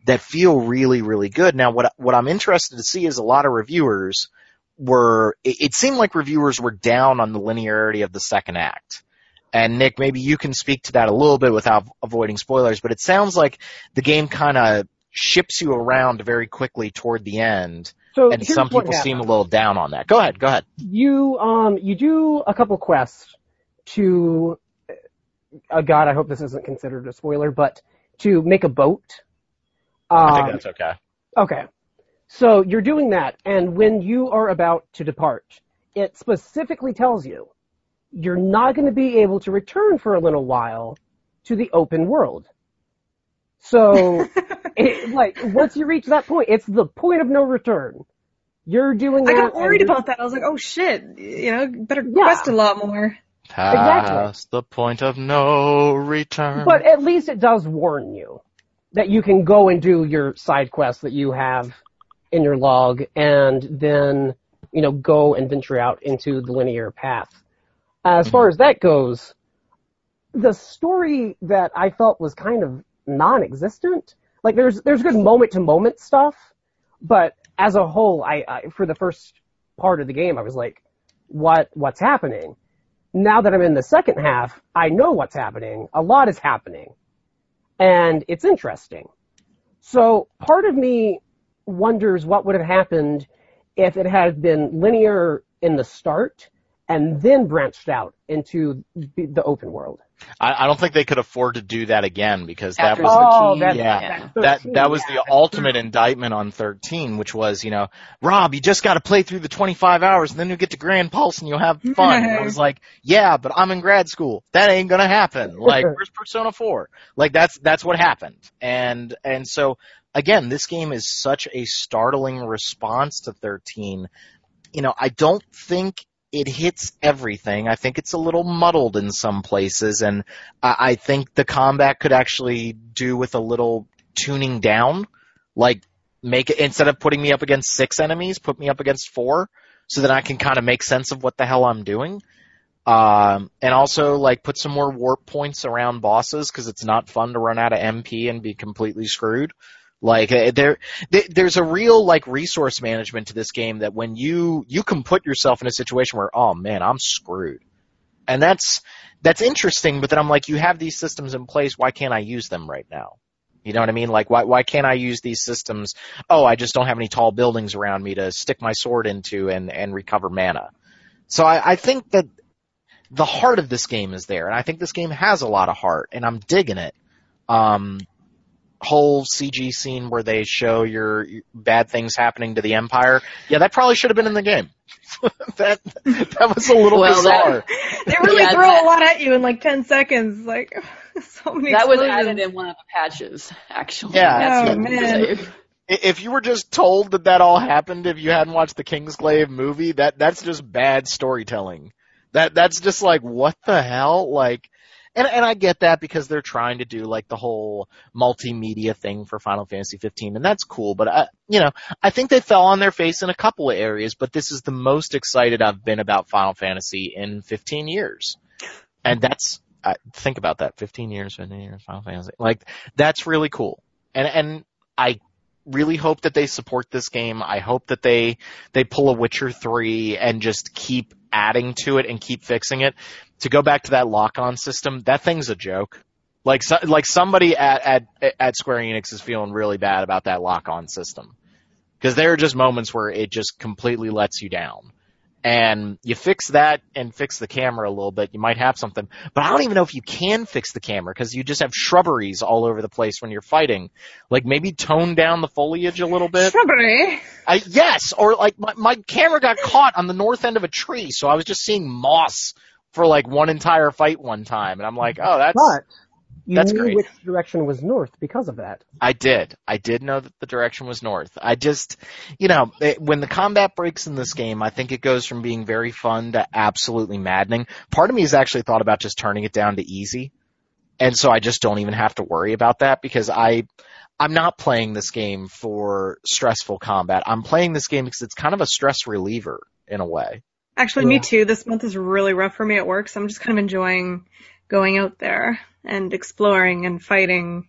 Speaker 1: that feel really, really good. Now what what I'm interested to see is a lot of reviewers were it, it seemed like reviewers were down on the linearity of the second act. And Nick, maybe you can speak to that a little bit without avoiding spoilers, but it sounds like the game kind of ships you around very quickly toward the end,
Speaker 3: So
Speaker 1: and some people seem a little down on that. Go ahead, go ahead.
Speaker 3: You um you do a couple quests to uh, God, I hope this isn't considered a spoiler, but to make a boat.
Speaker 1: I think
Speaker 3: Um,
Speaker 1: that's okay.
Speaker 3: Okay. So you're doing that, and when you are about to depart, it specifically tells you you're not going to be able to return for a little while to the open world. So, *laughs* it, like, once you reach that point, it's the point of no return. You're doing
Speaker 4: I
Speaker 3: that.
Speaker 4: got worried
Speaker 3: you're-
Speaker 4: about that. I was like, oh shit, you know, better
Speaker 3: Yeah.
Speaker 4: quest a lot more.
Speaker 1: Past the point of no return.
Speaker 3: But at least it does warn you that you can go and do your side quests that you have in your log and then, you know, go and venture out into the linear path. As mm-hmm. far as that goes, the story that I felt was kind of non-existent. Like there's, there's good moment to moment stuff, but as a whole, I, I, for the first part of the game, I was like, what, what's happening? now that I'm in the second half, I know what's happening. A lot is happening. And it's interesting. So part of me wonders what would have happened if it had been linear in the start and then branched out into the open world.
Speaker 1: I, I don't think they could afford to do that again because that was
Speaker 3: Oh,
Speaker 2: 13,
Speaker 3: that's-
Speaker 1: yeah.
Speaker 3: that's
Speaker 1: that that was
Speaker 3: yeah,
Speaker 1: the ultimate indictment on 13, which was, you know, Rob, you just got to play through the 25 hours and then you get to Gran Pulse and you'll have *laughs* fun. and I was like, yeah, but I'm in grad school. That ain't gonna happen. *laughs* Like, where's Persona 4? Like, that's that's what happened. And and so again, this game is such a startling response to 13. You know, I don't think it hits everything. I think it's a little muddled in some places, and I, I think the combat could actually do with a little tuning down. Like, make it, instead of putting me up against six enemies, put me up against four, so that I can kind of make sense of what the hell I'm doing. Um, and also like put some more warp points around bosses because it's not fun to run out of MP and be completely screwed. Like uh, there, there's a real like resource management to this game that when you you can put yourself in a situation where oh man I'm screwed, and that's that's interesting. But then I'm like you have these systems in place, why can't I use them right now? You know what I mean? Like why why can't I use these systems? Oh, I just don't have any tall buildings around me to stick my sword into and and recover mana. So I, I think that the heart of this game is there, and I think this game has a lot of heart, and I'm digging it. Um, whole CG scene where they show your, your bad things happening to the Empire. Yeah, that probably should have been in the game. *laughs* that that was a little
Speaker 2: Well,
Speaker 1: bizarre.
Speaker 4: They *laughs* really
Speaker 2: Yeah,
Speaker 4: throw
Speaker 2: that-
Speaker 4: a lot at you in like 10 seconds. Like, *laughs* so many
Speaker 2: That was added in one of the patches, actually.
Speaker 1: Yeah.
Speaker 4: Oh,
Speaker 2: that's Oh,
Speaker 4: man.
Speaker 1: If you were just told that that all happened, if you hadn't watched the Kingsglaive movie, that that's just bad storytelling. That that's just like what the hell, like. And, and I get that because they're trying to do like the whole multimedia thing for Final Fantasy 15 and that's cool, but I, you know, I think they fell on their face in a couple of areas, but this is the most excited I've been about Final Fantasy in 15 years. And that's, I, think about that, 15 years, 15 years, Final Fantasy. Like, that's really cool. And, and I really hope that they support this game. I hope that they, they pull a Witcher 3 and just keep adding to it and keep fixing it. To go back to that lock-on system, that thing's a joke. Like, so, like somebody at, at, at Square Enix is feeling really bad about that lock-on system. Cause there are just moments where it just completely lets you down. And you fix that and fix the camera a little bit, you might have something. But I don't even know if you can fix the camera because you just have shrubberies all over the place when you're fighting. Like maybe tone down the foliage a little bit.
Speaker 4: Shrubbery.
Speaker 1: I, yes, or like my, my camera got caught on the north end of a tree, so I was just seeing moss for like one entire fight one time, and I'm like, oh, that's.
Speaker 3: But you
Speaker 1: That's
Speaker 3: knew
Speaker 1: great.
Speaker 3: which direction was north because of that.
Speaker 1: I did. I did know that the direction was north. I just, you know, it, when the combat breaks in this game, I think it goes from being very fun to absolutely maddening. Part of me has actually thought about just turning it down to easy. And so I just don't even have to worry about that because I, I'm not playing this game for stressful combat. I'm playing this game because it's kind of a stress reliever in a way.
Speaker 4: Actually, me too. This month is really rough for me at work, so I'm just kind of enjoying going out there and exploring and fighting.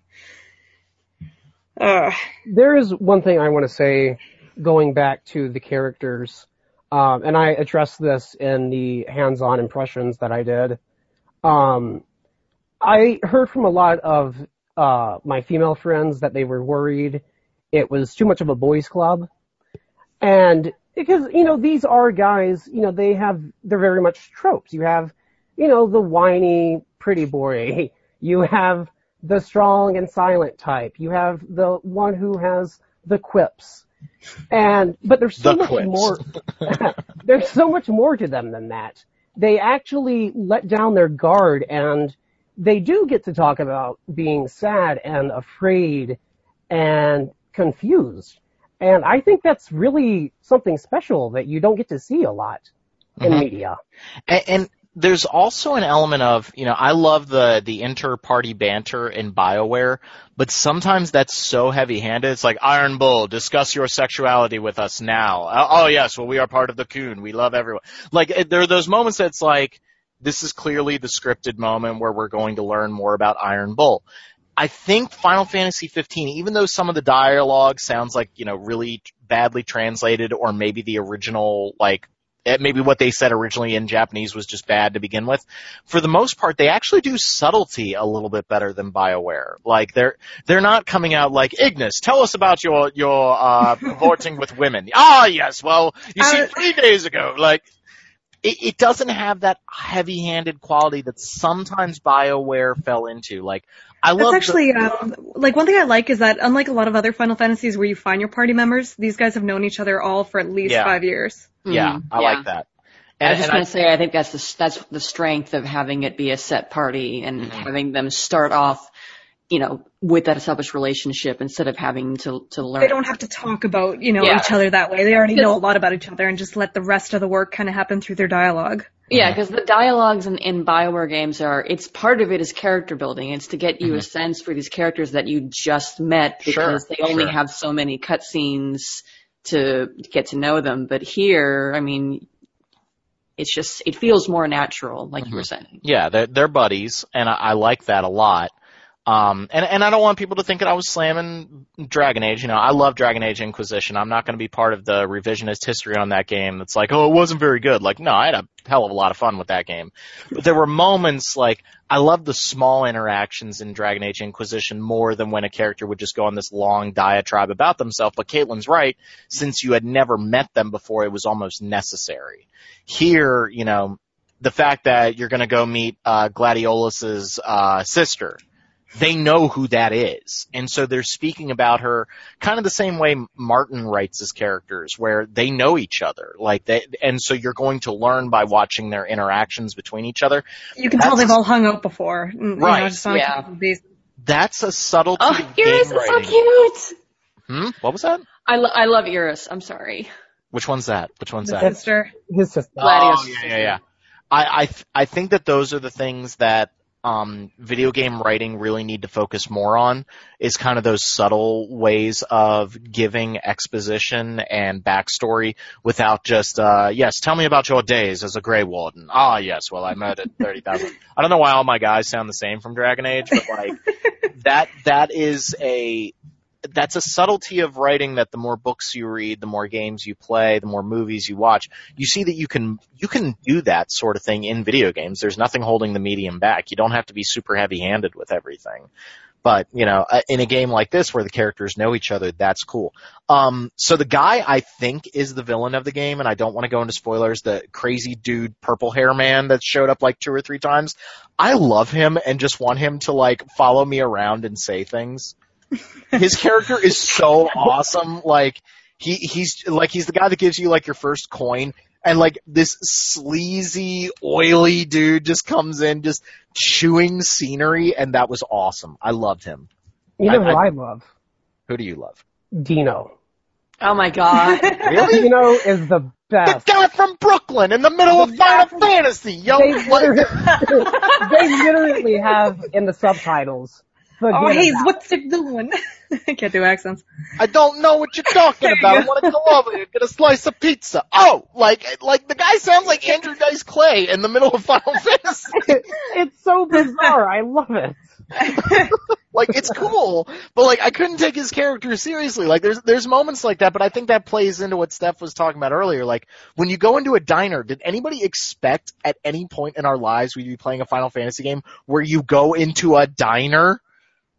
Speaker 4: Ugh.
Speaker 3: There is one thing I want to say going back to the characters, um, and I addressed this in the hands-on impressions that I did. Um, I heard from a lot of uh, my female friends that they were worried it was too much of a boys' club, and because you know these are guys, you know they have they're very much tropes. You have you know the whiny pretty boy. You have the strong and silent type. You have the one who has the quips. And, but there's so
Speaker 1: The
Speaker 3: much
Speaker 1: quips.
Speaker 3: more, *laughs* there's so much more to them than that. They actually let down their guard and they do get to talk about being sad and afraid and confused. And I think that's really something special that you don't get to see a lot in
Speaker 1: Mhm.
Speaker 3: media.
Speaker 1: And, and there's also an element of, you know, I love the, the inter-party banter in BioWare, but sometimes that's so heavy-handed. It's like, Iron Bull, discuss your sexuality with us now. Oh, oh, yes, well we are part of the Qun. We love everyone. Like, there are those moments that's like, this is clearly the scripted moment where we're going to learn more about Iron Bull. I think Final Fantasy 15, even though some of the dialogue sounds like, you know, really badly translated or maybe the original, like, maybe what they said originally in Japanese was just bad to begin with. For the most part, they actually do subtlety a little bit better than BioWare. Like they're they're not coming out like Ignis, tell us about your your uh *laughs* cavorting with women. Ah, yes. Well, you see,
Speaker 4: Uh,
Speaker 1: three days ago, like it, it doesn't have that heavy-handed quality that sometimes BioWare fell into. Like I
Speaker 4: That's
Speaker 1: love the-
Speaker 4: actually um, like one thing I like is that unlike a lot of other Final Fantasies where you find your party members, these guys have known each other all for at least
Speaker 1: Yeah.
Speaker 4: five years.
Speaker 1: yeah,
Speaker 2: Mm,
Speaker 1: I like that.
Speaker 2: I was just
Speaker 1: and
Speaker 2: gonna say, I think that's the that's the strength of having it be a set party and
Speaker 1: Mhm.
Speaker 2: having them start off, you know, with that established relationship instead of having to to learn.
Speaker 4: They don't have to talk about you know
Speaker 2: Yeah.
Speaker 4: each other that way. They already know a lot about each other and just let the rest of the work kind of happen through their dialogue.
Speaker 2: Yeah, because the dialogues in, in Bioware games are, it's part of it is character building. It's to get you mm-hmm. a sense for these characters that you just met because
Speaker 1: Sure,
Speaker 2: they only
Speaker 1: sure.
Speaker 2: have so many cutscenes to get to know them. But here, I mean, it's just, it feels more natural, like you mm-hmm. were saying.
Speaker 1: Yeah, they're, they're buddies, and I, I like that a lot. Um, and, and I don't want people to think that I was slamming Dragon Age. You know, I love Dragon Age Inquisition. I'm not going to be part of the revisionist history on that game that's like, oh, it wasn't very good. Like, no, I had a hell of a lot of fun with that game. But there were moments like, I love the small interactions in Dragon Age Inquisition more than when a character would just go on this long diatribe about themselves. But Caitlin's right. Since you had never met them before, it was almost necessary. Here, you know, the fact that you're going to go meet uh, Gladiolus's uh, sister, they know who that is, and so they're speaking about her kind of the same way Martin writes his characters, where they know each other, like they, and so you're going to learn by watching their interactions between each other.
Speaker 4: You can tell they've all hung out before, mm, you
Speaker 1: Right,
Speaker 4: know, just a
Speaker 2: yeah.
Speaker 4: couple of.
Speaker 1: That's a subtlety
Speaker 2: Oh, Iris
Speaker 1: game
Speaker 2: is so cute!
Speaker 1: Hmm? What was that?
Speaker 2: I, lo- I love Iris. I'm sorry.
Speaker 1: Which one's that? Which one's
Speaker 4: The
Speaker 1: that?
Speaker 4: sister.
Speaker 3: His sister.
Speaker 2: Gladius.
Speaker 1: Oh, yeah, yeah, yeah. I, I, th- I think that those are the things that, um, video game writing really need to focus more on is kind of those subtle ways of giving exposition and backstory without just, uh, yes, tell me about your days as a Grey Warden. Ah, yes, well, I murdered 30,000. I don't know why all my guys sound the same from Dragon Age, but like, *laughs* that, that is a, that's a subtlety of writing that the more books you read, the more games you play, the more movies you watch, you see that you can you can do that sort of thing in video games. There's nothing holding the medium back. You don't have to be super heavy-handed with everything. But, you know, uh, in a game like this where the characters know each other, that's cool. Um, so the guy I think is the villain of the game, and I don't want to go into spoilers, the crazy dude purple hair man that showed up like two or three times. I love him and just want him to like follow me around and say things. *laughs* His character is so awesome. Like he he's like he's the guy that gives you like your first coin and like this sleazy, oily dude just comes in just chewing scenery and that was awesome. I loved him.
Speaker 3: You know
Speaker 1: I-
Speaker 3: who
Speaker 1: I-
Speaker 3: I love?
Speaker 1: Who do you love?
Speaker 3: Dino.
Speaker 2: Oh my god. *laughs*
Speaker 1: Really?
Speaker 3: Dino is the best.
Speaker 1: the
Speaker 3: best.
Speaker 1: guy from Brooklyn in the middle of Final Fantasy, yo.
Speaker 3: They literally, *laughs* they literally have in the subtitles.
Speaker 4: Oh,
Speaker 3: forget
Speaker 4: hey,
Speaker 3: about-
Speaker 4: what's it doing? *laughs* I can't do accents.
Speaker 1: I don't know what you're talking *laughs* about. I want to go over here and get a slice of pizza. Oh, like like the guy sounds like Andrew Dice Clay in the middle of Final *laughs* Fantasy.
Speaker 3: it's so bizarre. I love it.
Speaker 1: like it's cool, but like I couldn't take his character seriously. Like there's there's moments like that, but I think that plays into what Steph was talking about earlier. Like when you go into a diner, did anybody expect at any point in our lives we'd be playing a Final Fantasy game where you go into a diner?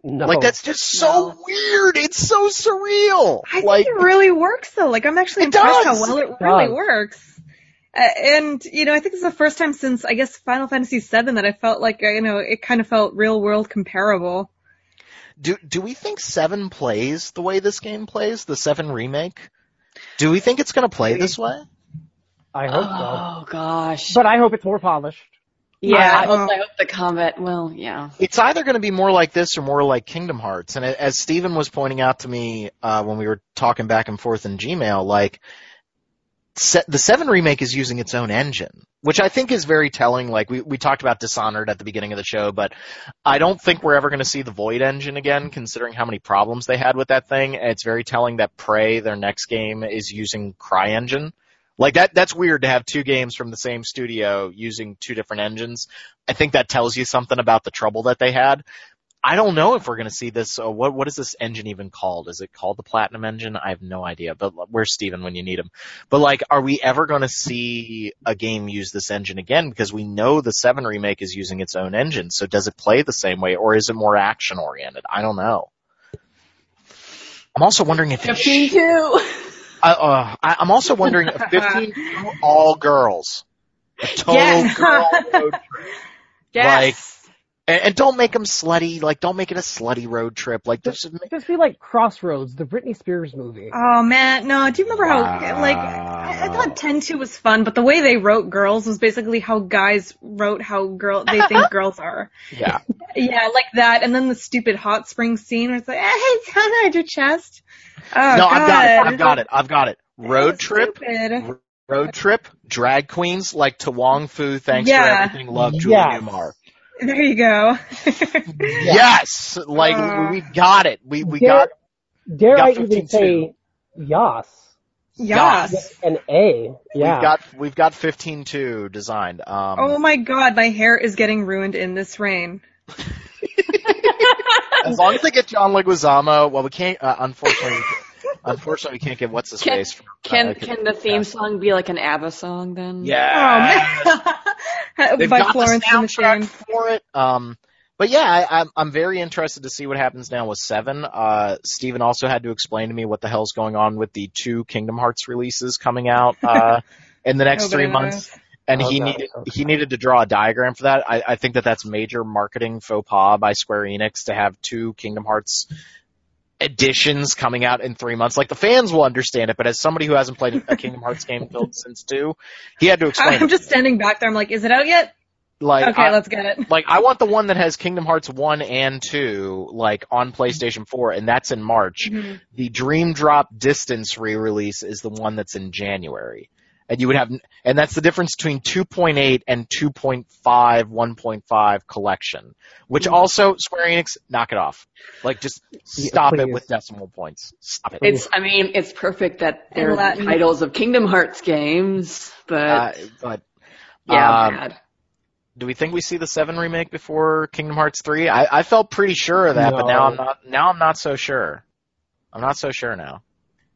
Speaker 3: No.
Speaker 1: Like that's just so
Speaker 2: No.
Speaker 1: weird. It's so surreal.
Speaker 4: I think
Speaker 1: like
Speaker 4: it really works though. Like I'm actually impressed
Speaker 1: does.
Speaker 4: how well it
Speaker 3: It
Speaker 4: really
Speaker 3: does.
Speaker 4: works. Uh, and you know, I think this is the first time since I guess Final Fantasy VII that I felt like you know it kind of felt real world comparable.
Speaker 1: do do we think Seven plays the way this game plays? The Seven remake? Do we think it's going to play this way?
Speaker 3: I hope so.
Speaker 2: oh gosh.
Speaker 3: But I hope it's more polished.
Speaker 2: Yeah, I
Speaker 4: I-
Speaker 2: hope, I hope the combat, will. yeah.
Speaker 1: It's either going to be more like this or more like Kingdom Hearts. And as Steven was pointing out to me uh, when we were talking back and forth in Gmail, like se- the Seven remake is using its own engine, which I think is very telling. Like we we talked about Dishonored at the beginning of the show, but I don't think we're ever going to see the Void engine again, considering how many problems they had with that thing. And it's very telling that Prey, their next game, is using CryEngine. Like that, that's weird to have two games from the same studio using two different engines. I think that tells you something about the trouble that they had. I don't know if we're going to see this. Uh, what what is this engine even called? Is it called the Platinum Engine? I have no idea. But where's Steven when you need him? But like, are we ever going to see a game use this engine again? Because we know the Seven remake is using its own engine. So does it play the same way, or is it more action oriented? I don't know. I'm also wondering if
Speaker 2: 52. *laughs* I,
Speaker 1: uh, I, am also wondering, 15 *laughs* all girls, a total
Speaker 4: yes.
Speaker 1: girl road trip. *laughs*
Speaker 2: Yes.
Speaker 1: Like, and, and don't make them slutty. Like, don't make it a slutty road trip. Like, this is
Speaker 3: Just be like Crossroads, the Britney Spears movie.
Speaker 4: Oh man, no. Do you remember how like I, I thought Ten Two was fun, but the way they wrote girls was basically how guys wrote how girl they think *laughs* girls are.
Speaker 1: yeah.
Speaker 4: Yeah, like that. And then the stupid hot spring scene where it's like, hey, it's on your chest. Oh
Speaker 1: no,
Speaker 4: God.
Speaker 1: I've got it. I've got it. I've got it. Road
Speaker 4: That's
Speaker 1: trip.
Speaker 4: stupid.
Speaker 1: Road trip. Drag queens like to Wong Foo. Thanks
Speaker 4: Yeah.
Speaker 1: for everything. Love Julie
Speaker 3: Yes.
Speaker 1: Newmar.
Speaker 4: There you go. *laughs*
Speaker 1: Yes. Like
Speaker 4: Uh,
Speaker 1: we, we got it. We we
Speaker 3: Dare,
Speaker 1: got.
Speaker 3: dare
Speaker 1: got
Speaker 3: I even say Yas?
Speaker 4: Yas.
Speaker 3: With an A. Yeah.
Speaker 1: We've got we've got 15-2 designed. Um,
Speaker 4: Oh my god, my hair is getting ruined in this rain. *laughs*
Speaker 1: as long as they get John Leguizamo, well, we can't. Uh, unfortunately, unfortunately, we can't get what's his
Speaker 2: Can-
Speaker 1: face. from,
Speaker 2: Can
Speaker 1: uh,
Speaker 2: can the theme song be like an ABBA song then?
Speaker 1: Yeah. *laughs*
Speaker 4: Oh.
Speaker 1: They've
Speaker 4: By
Speaker 1: got
Speaker 4: Florence
Speaker 1: the
Speaker 4: and the
Speaker 1: soundtrack
Speaker 4: Machine.
Speaker 1: for it. Um, but yeah, I, I'm I'm very interested to see what happens now with seven. Uh, Steven also had to explain to me what the hell's going on with the two Kingdom Hearts releases coming out *laughs* uh, in the next
Speaker 4: Nobody
Speaker 1: three months.
Speaker 4: knows.
Speaker 1: And
Speaker 3: Oh,
Speaker 1: he
Speaker 3: no,
Speaker 1: needed
Speaker 3: okay.
Speaker 1: he needed to draw a diagram for that. I, I think that that's major marketing faux pas by Square Enix to have two Kingdom Hearts editions coming out in three months. Like the fans will understand it, but as somebody who hasn't played a Kingdom Hearts game *laughs* since two, he had to explain.
Speaker 4: I'm
Speaker 1: it.
Speaker 4: just standing back there. I'm like, is it out yet?
Speaker 1: Like
Speaker 4: Okay,
Speaker 1: I-
Speaker 4: let's get it.
Speaker 1: like I want the one that has Kingdom Hearts 1 and 2 like on PlayStation 4 and that's in March.
Speaker 4: Mhm.
Speaker 1: The Dream Drop Distance re-release is the one that's in January. And you would have and that's the difference between 2.8 and 2.5 1.5 collection, which also Square Enix knock it off. Like just stop it with decimal points. Stop it.
Speaker 2: It's I mean it's perfect that they're
Speaker 4: Latin.
Speaker 2: titles of Kingdom Hearts games, but
Speaker 1: Uh, but
Speaker 2: yeah,
Speaker 1: um,
Speaker 2: bad.
Speaker 1: do we think we see the 7 remake before Kingdom Hearts 3? I, I felt pretty sure of that, but now I'm not now I'm not so sure. I'm not so sure now.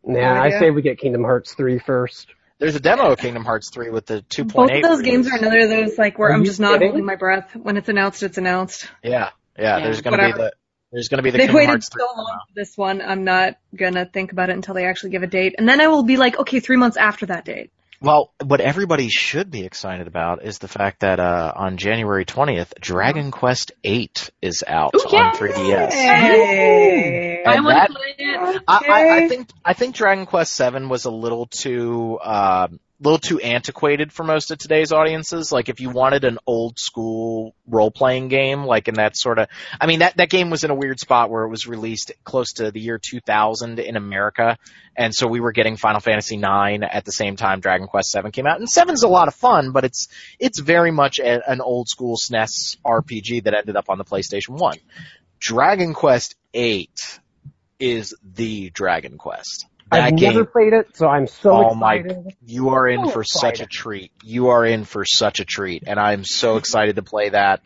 Speaker 3: Nah,
Speaker 4: No
Speaker 3: I say we get Kingdom Hearts 3 first.
Speaker 1: There's a demo of Kingdom Hearts 3 with the 2.8.
Speaker 4: Both of those games are another of those like where
Speaker 3: Are
Speaker 4: I'm
Speaker 3: you
Speaker 4: just not holding my breath. When it's announced, it's announced.
Speaker 1: Yeah, yeah.
Speaker 2: Yeah,
Speaker 1: there's gonna be
Speaker 4: whatever.
Speaker 1: the there's gonna be the
Speaker 4: They've
Speaker 1: Kingdom
Speaker 4: waited
Speaker 1: Hearts 3.
Speaker 4: so long for this one. I'm not gonna think about it until they actually give a date, and then I will be like, okay, three months after that date.
Speaker 1: Well, what everybody should be excited about is the fact that uh, on January 20th, Dragon Quest 8 is out
Speaker 2: Ooh,
Speaker 1: on 3DS.
Speaker 4: Hey.
Speaker 2: I want
Speaker 1: that-
Speaker 2: to play it.
Speaker 1: I, I, I think I think Dragon Quest Seven was a little too uh, a little too antiquated for most of today's audiences. Like if you wanted an old school role playing game, like in that sort of, I mean that that game was in a weird spot where it was released close to the year 2000 in America, and so we were getting Final Fantasy IX at the same time Dragon Quest Seven came out. And Seven's a lot of fun, but it's it's very much a, an old school SNES RPG that ended up on the PlayStation One. Dragon Quest Eight is the Dragon Quest. That
Speaker 3: I've
Speaker 1: game,
Speaker 3: never played it, so I'm so
Speaker 1: oh my,
Speaker 3: excited.
Speaker 1: you are in
Speaker 3: So
Speaker 1: for such a treat. You are in for such a treat, and I'm so *laughs* excited to play that.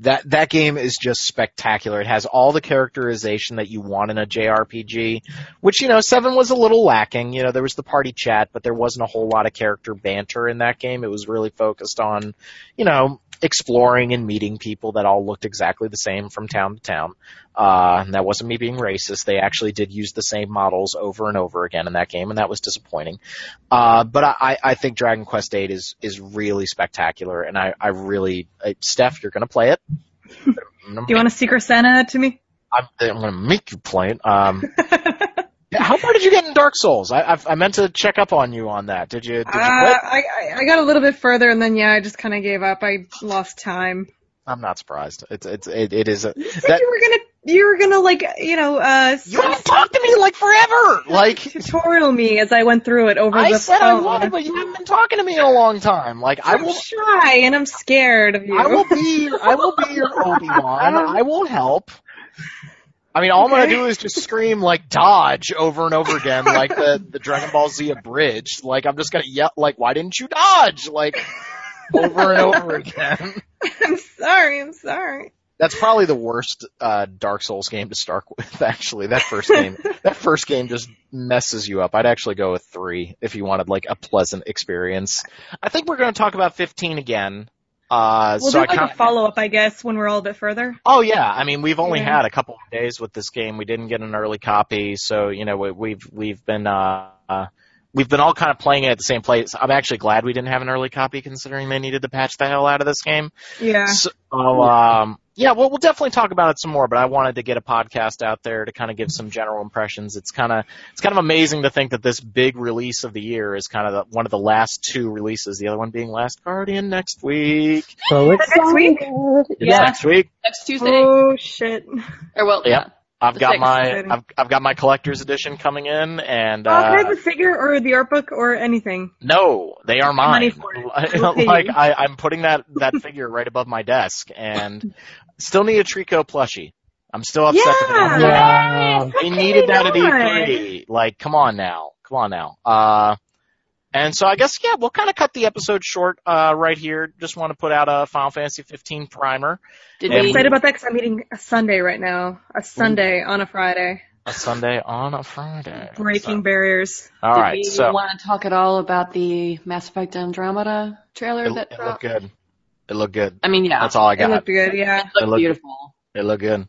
Speaker 1: That that game is just spectacular. It has all the characterization that you want in a JRPG, which you know seven was a little lacking. You know there was the party chat, but there wasn't a whole lot of character banter in that game. It was really focused on, you know, exploring and meeting people that all looked exactly the same from town to town. Uh, and that wasn't me being racist. They actually did use the same models over and over again in that game, and that was disappointing. Uh, but I, I think Dragon Quest VIII is is really spectacular, and I, I really, uh, Steph, you're gonna play it.
Speaker 4: Do *laughs* you want to Secret Santa to me?
Speaker 1: I'm, I'm gonna make you play it. Um, *laughs* how far did you get in Dark Souls? I, I, I meant to check up on you on that. Did you? Did you
Speaker 4: Uh. I, I I got a little bit further, and then yeah, I just kind of gave up. I lost time.
Speaker 1: I'm not surprised. It's it's it, it is a,
Speaker 4: You said
Speaker 1: that
Speaker 4: you were gonna you were gonna like you know uh
Speaker 1: you haven't talked to me like forever. Like
Speaker 4: tutorial me as I went through it over and
Speaker 1: I
Speaker 4: the
Speaker 1: said
Speaker 4: phone.
Speaker 1: I would, but you haven't been talking to me in a long time. Like I
Speaker 4: I'm
Speaker 1: will.
Speaker 4: shy and I'm scared of you.
Speaker 1: I will be I will be your Obi Wan. *laughs* I will help. I mean, all I'm gonna do is just scream like dodge over and over again, like the the Dragon Ball Z abridged. Like I'm just gonna yell like, why didn't you dodge? Like over and over again. *laughs*
Speaker 4: I'm sorry. I'm sorry.
Speaker 1: That's probably the worst uh, Dark Souls game to start *laughs* with. Actually, that first game, *laughs* that first game just messes you up. I'd actually go with three if you wanted like a pleasant experience. I think we're going to talk about 15 again. Uh,
Speaker 4: We'll
Speaker 1: so
Speaker 4: do
Speaker 1: I
Speaker 4: like
Speaker 1: kind
Speaker 4: a follow up, I guess, when we're all a bit further.
Speaker 1: Oh yeah, I mean we've only
Speaker 4: Yeah.
Speaker 1: had a couple of days with this game. We didn't get an early copy, so you know we, we've we've been uh, uh we've been all kind of playing it at the same place. I'm actually glad we didn't have an early copy, considering they needed to patch the hell out of this game.
Speaker 4: Yeah.
Speaker 1: So, um, yeah, well, we'll definitely talk about it some more. But I wanted to get a podcast out there to kind of give some mm-hmm. general impressions. It's kind of it's kind of amazing to think that this big release of the year is kind of the, one of the last two releases. The other one being Last Guardian next week.
Speaker 3: So
Speaker 4: Next week?
Speaker 3: excited.
Speaker 1: It's
Speaker 2: Yeah.
Speaker 1: next week.
Speaker 2: Next Tuesday.
Speaker 4: Oh shit.
Speaker 2: or well,
Speaker 1: Yep.
Speaker 2: yeah.
Speaker 1: I've
Speaker 2: The
Speaker 1: got
Speaker 2: sixth.
Speaker 1: my I've, I've got my collector's edition coming in, and
Speaker 4: Oh, can I
Speaker 1: uh,
Speaker 4: have the figure or the art book or anything?
Speaker 1: no, they are
Speaker 4: Money
Speaker 1: mine.
Speaker 4: for it. *laughs*
Speaker 1: Like. I, I'm putting that that figure right above my desk, and still need a Trico plushie. I'm still upset that they
Speaker 3: Yeah.
Speaker 1: They needed that at
Speaker 4: not?
Speaker 1: E3. Like, come on now. Come on now. Uh, and so I guess, yeah, we'll kind of cut the episode short, uh, right here. Just want to put out a Final Fantasy 15 primer.
Speaker 2: Did
Speaker 1: And-
Speaker 4: I'm
Speaker 2: we?
Speaker 4: excited about that because I'm eating a Sunday right now. A Sunday on a Friday.
Speaker 1: A Sunday on a Friday.
Speaker 4: Breaking
Speaker 1: So-
Speaker 4: barriers.
Speaker 1: all
Speaker 2: did
Speaker 1: right.
Speaker 2: we
Speaker 1: So
Speaker 2: want to talk at all about the Mass Effect Andromeda trailer
Speaker 1: it,
Speaker 2: that
Speaker 1: it looked good. It looked good.
Speaker 2: I mean, yeah,
Speaker 1: That's all I got.
Speaker 4: It looked good, yeah.
Speaker 2: it looked
Speaker 1: It looked-
Speaker 2: beautiful.
Speaker 1: It looked good.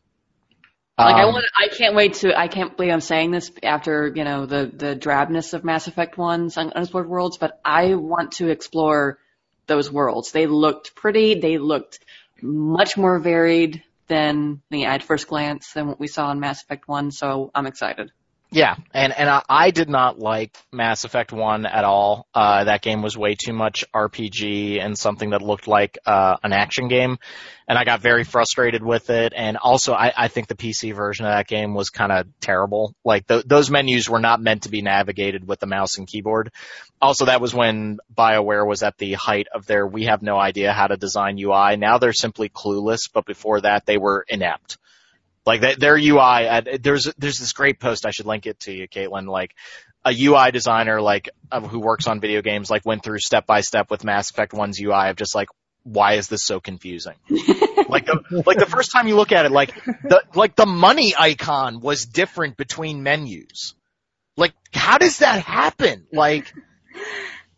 Speaker 2: Like I
Speaker 1: Um,
Speaker 2: want, I can't wait to. I can't believe I'm saying this after you know the the drabness of Mass Effect One's Un- Unexplored Worlds, but I want to explore those worlds. They looked pretty. They looked much more varied than the at first glance than what we saw in Mass Effect One. So I'm excited.
Speaker 1: Yeah, and and I, I did not like Mass Effect One at all. Uh, that game was way too much RPG and something that looked like uh, an action game, and I got very frustrated with it. And also, I, I think the PC version of that game was kind of terrible. Like th- those menus were not meant to be navigated with the mouse and keyboard. Also, that was when BioWare was at the height of their we have no idea how to design UI. Now they're simply clueless, but before that they were inept. Like that, their UI, at, there's there's this great post I should link it to you, Caitlin. Like a UI designer, like uh, who works on video games, like went through step by step with Mass Effect One's UI of just like, why is this so confusing? *laughs* like the like the first time you look at it, like the like the money icon was different between menus. Like how does that happen? Like.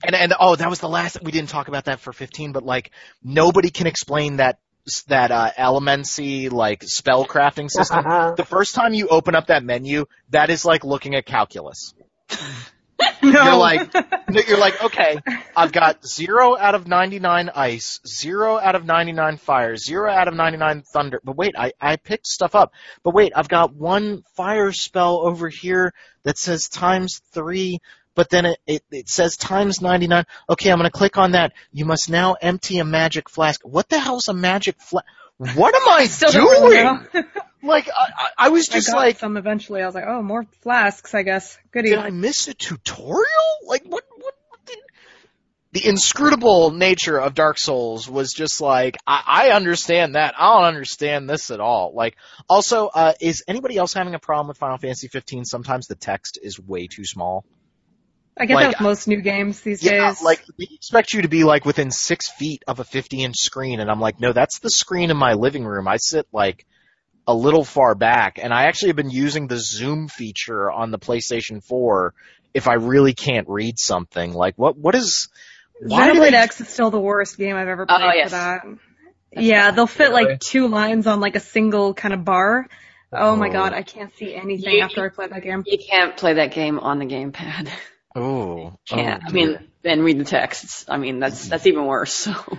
Speaker 1: And and oh, that was the last. We didn't talk about that for 15, but like nobody can explain that that uh, Elemancy like spell crafting *laughs* system. the first time you open up that menu, that is like looking at calculus. *laughs*
Speaker 4: No.
Speaker 1: You're like, you're like, okay, I've got zero out of 99 ice, zero out of 99 fire, zero out of 99 thunder. But wait, I, I picked stuff up. But wait, I've got one fire spell over here that says times three, but then it, it, it says times 99. Okay, I'm going to click on that. You must now empty a magic flask. What the hell's a magic flask? What am I *laughs*
Speaker 4: Still don't really
Speaker 1: doing? *laughs* Like, I, I I was
Speaker 4: I
Speaker 1: just
Speaker 4: got
Speaker 1: like,
Speaker 4: some eventually. I was like, oh, more flasks, I guess. Goody.
Speaker 1: did I miss a tutorial? Like what? What? what did... The inscrutable nature of Dark Souls was just like I, I understand that. I don't understand this at all. Like also, uh, is anybody else having a problem with Final Fantasy 15? Sometimes the text is way too small.
Speaker 4: I get
Speaker 1: like-
Speaker 4: that with most new games these
Speaker 1: Yeah,
Speaker 4: days.
Speaker 1: like we expect you to be like within six feet of a 50 inch screen, and I'm like, no, that's the screen in my living room. I sit like a little far back, and I actually have been using the zoom feature on the PlayStation 4 if I really can't read something. Like, what? What is? Why do
Speaker 4: Xenoblade
Speaker 1: they-
Speaker 4: X is still the worst game I've ever
Speaker 2: Oh,
Speaker 4: played
Speaker 2: yes.
Speaker 4: for that. yeah, they'll fit
Speaker 3: Really?
Speaker 4: like two lines on like a single kind of bar. Oh my
Speaker 1: Oh.
Speaker 4: god, I can't see anything
Speaker 2: You-
Speaker 4: after I play that game.
Speaker 2: You can't play that game on the gamepad. *laughs*
Speaker 1: Oh,
Speaker 2: Can't.
Speaker 1: oh,
Speaker 2: I mean, then read the texts. I mean, that's that's even worse. So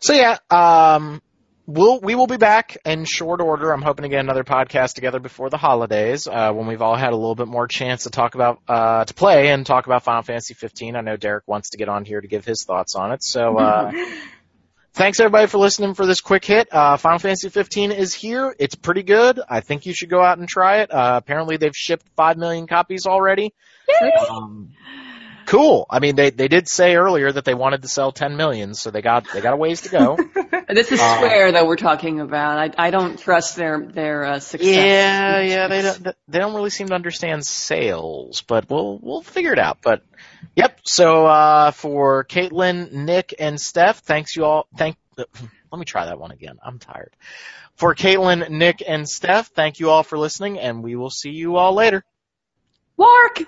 Speaker 1: So yeah, um, we'll we will be back in short order. I'm hoping to get another podcast together before the holidays, uh, when we've all had a little bit more chance to talk about uh, to play and talk about Final Fantasy 15. I know Derek wants to get on here to give his thoughts on it. So uh, *laughs* thanks everybody for listening for this quick hit. Uh, Final Fantasy 15 is here. It's pretty good. I think you should go out and try it. Uh, apparently they've shipped five million copies already. Um, cool. I mean, they they did say earlier that they wanted to sell 10 million, so they got they got a ways to go. *laughs*
Speaker 2: this is
Speaker 1: Uh,
Speaker 2: Square that we're talking about. I I don't trust their their uh, success.
Speaker 1: Yeah, yeah, they don't they don't really seem to understand sales, but we'll we'll figure it out. But yep. So uh, for Caitlin, Nick, and Steph, thanks you all. Thank. *laughs* Let me try that one again. I'm tired. For Caitlin, Nick, and Steph, thank you all for listening, and we will see you all later.
Speaker 2: Wark!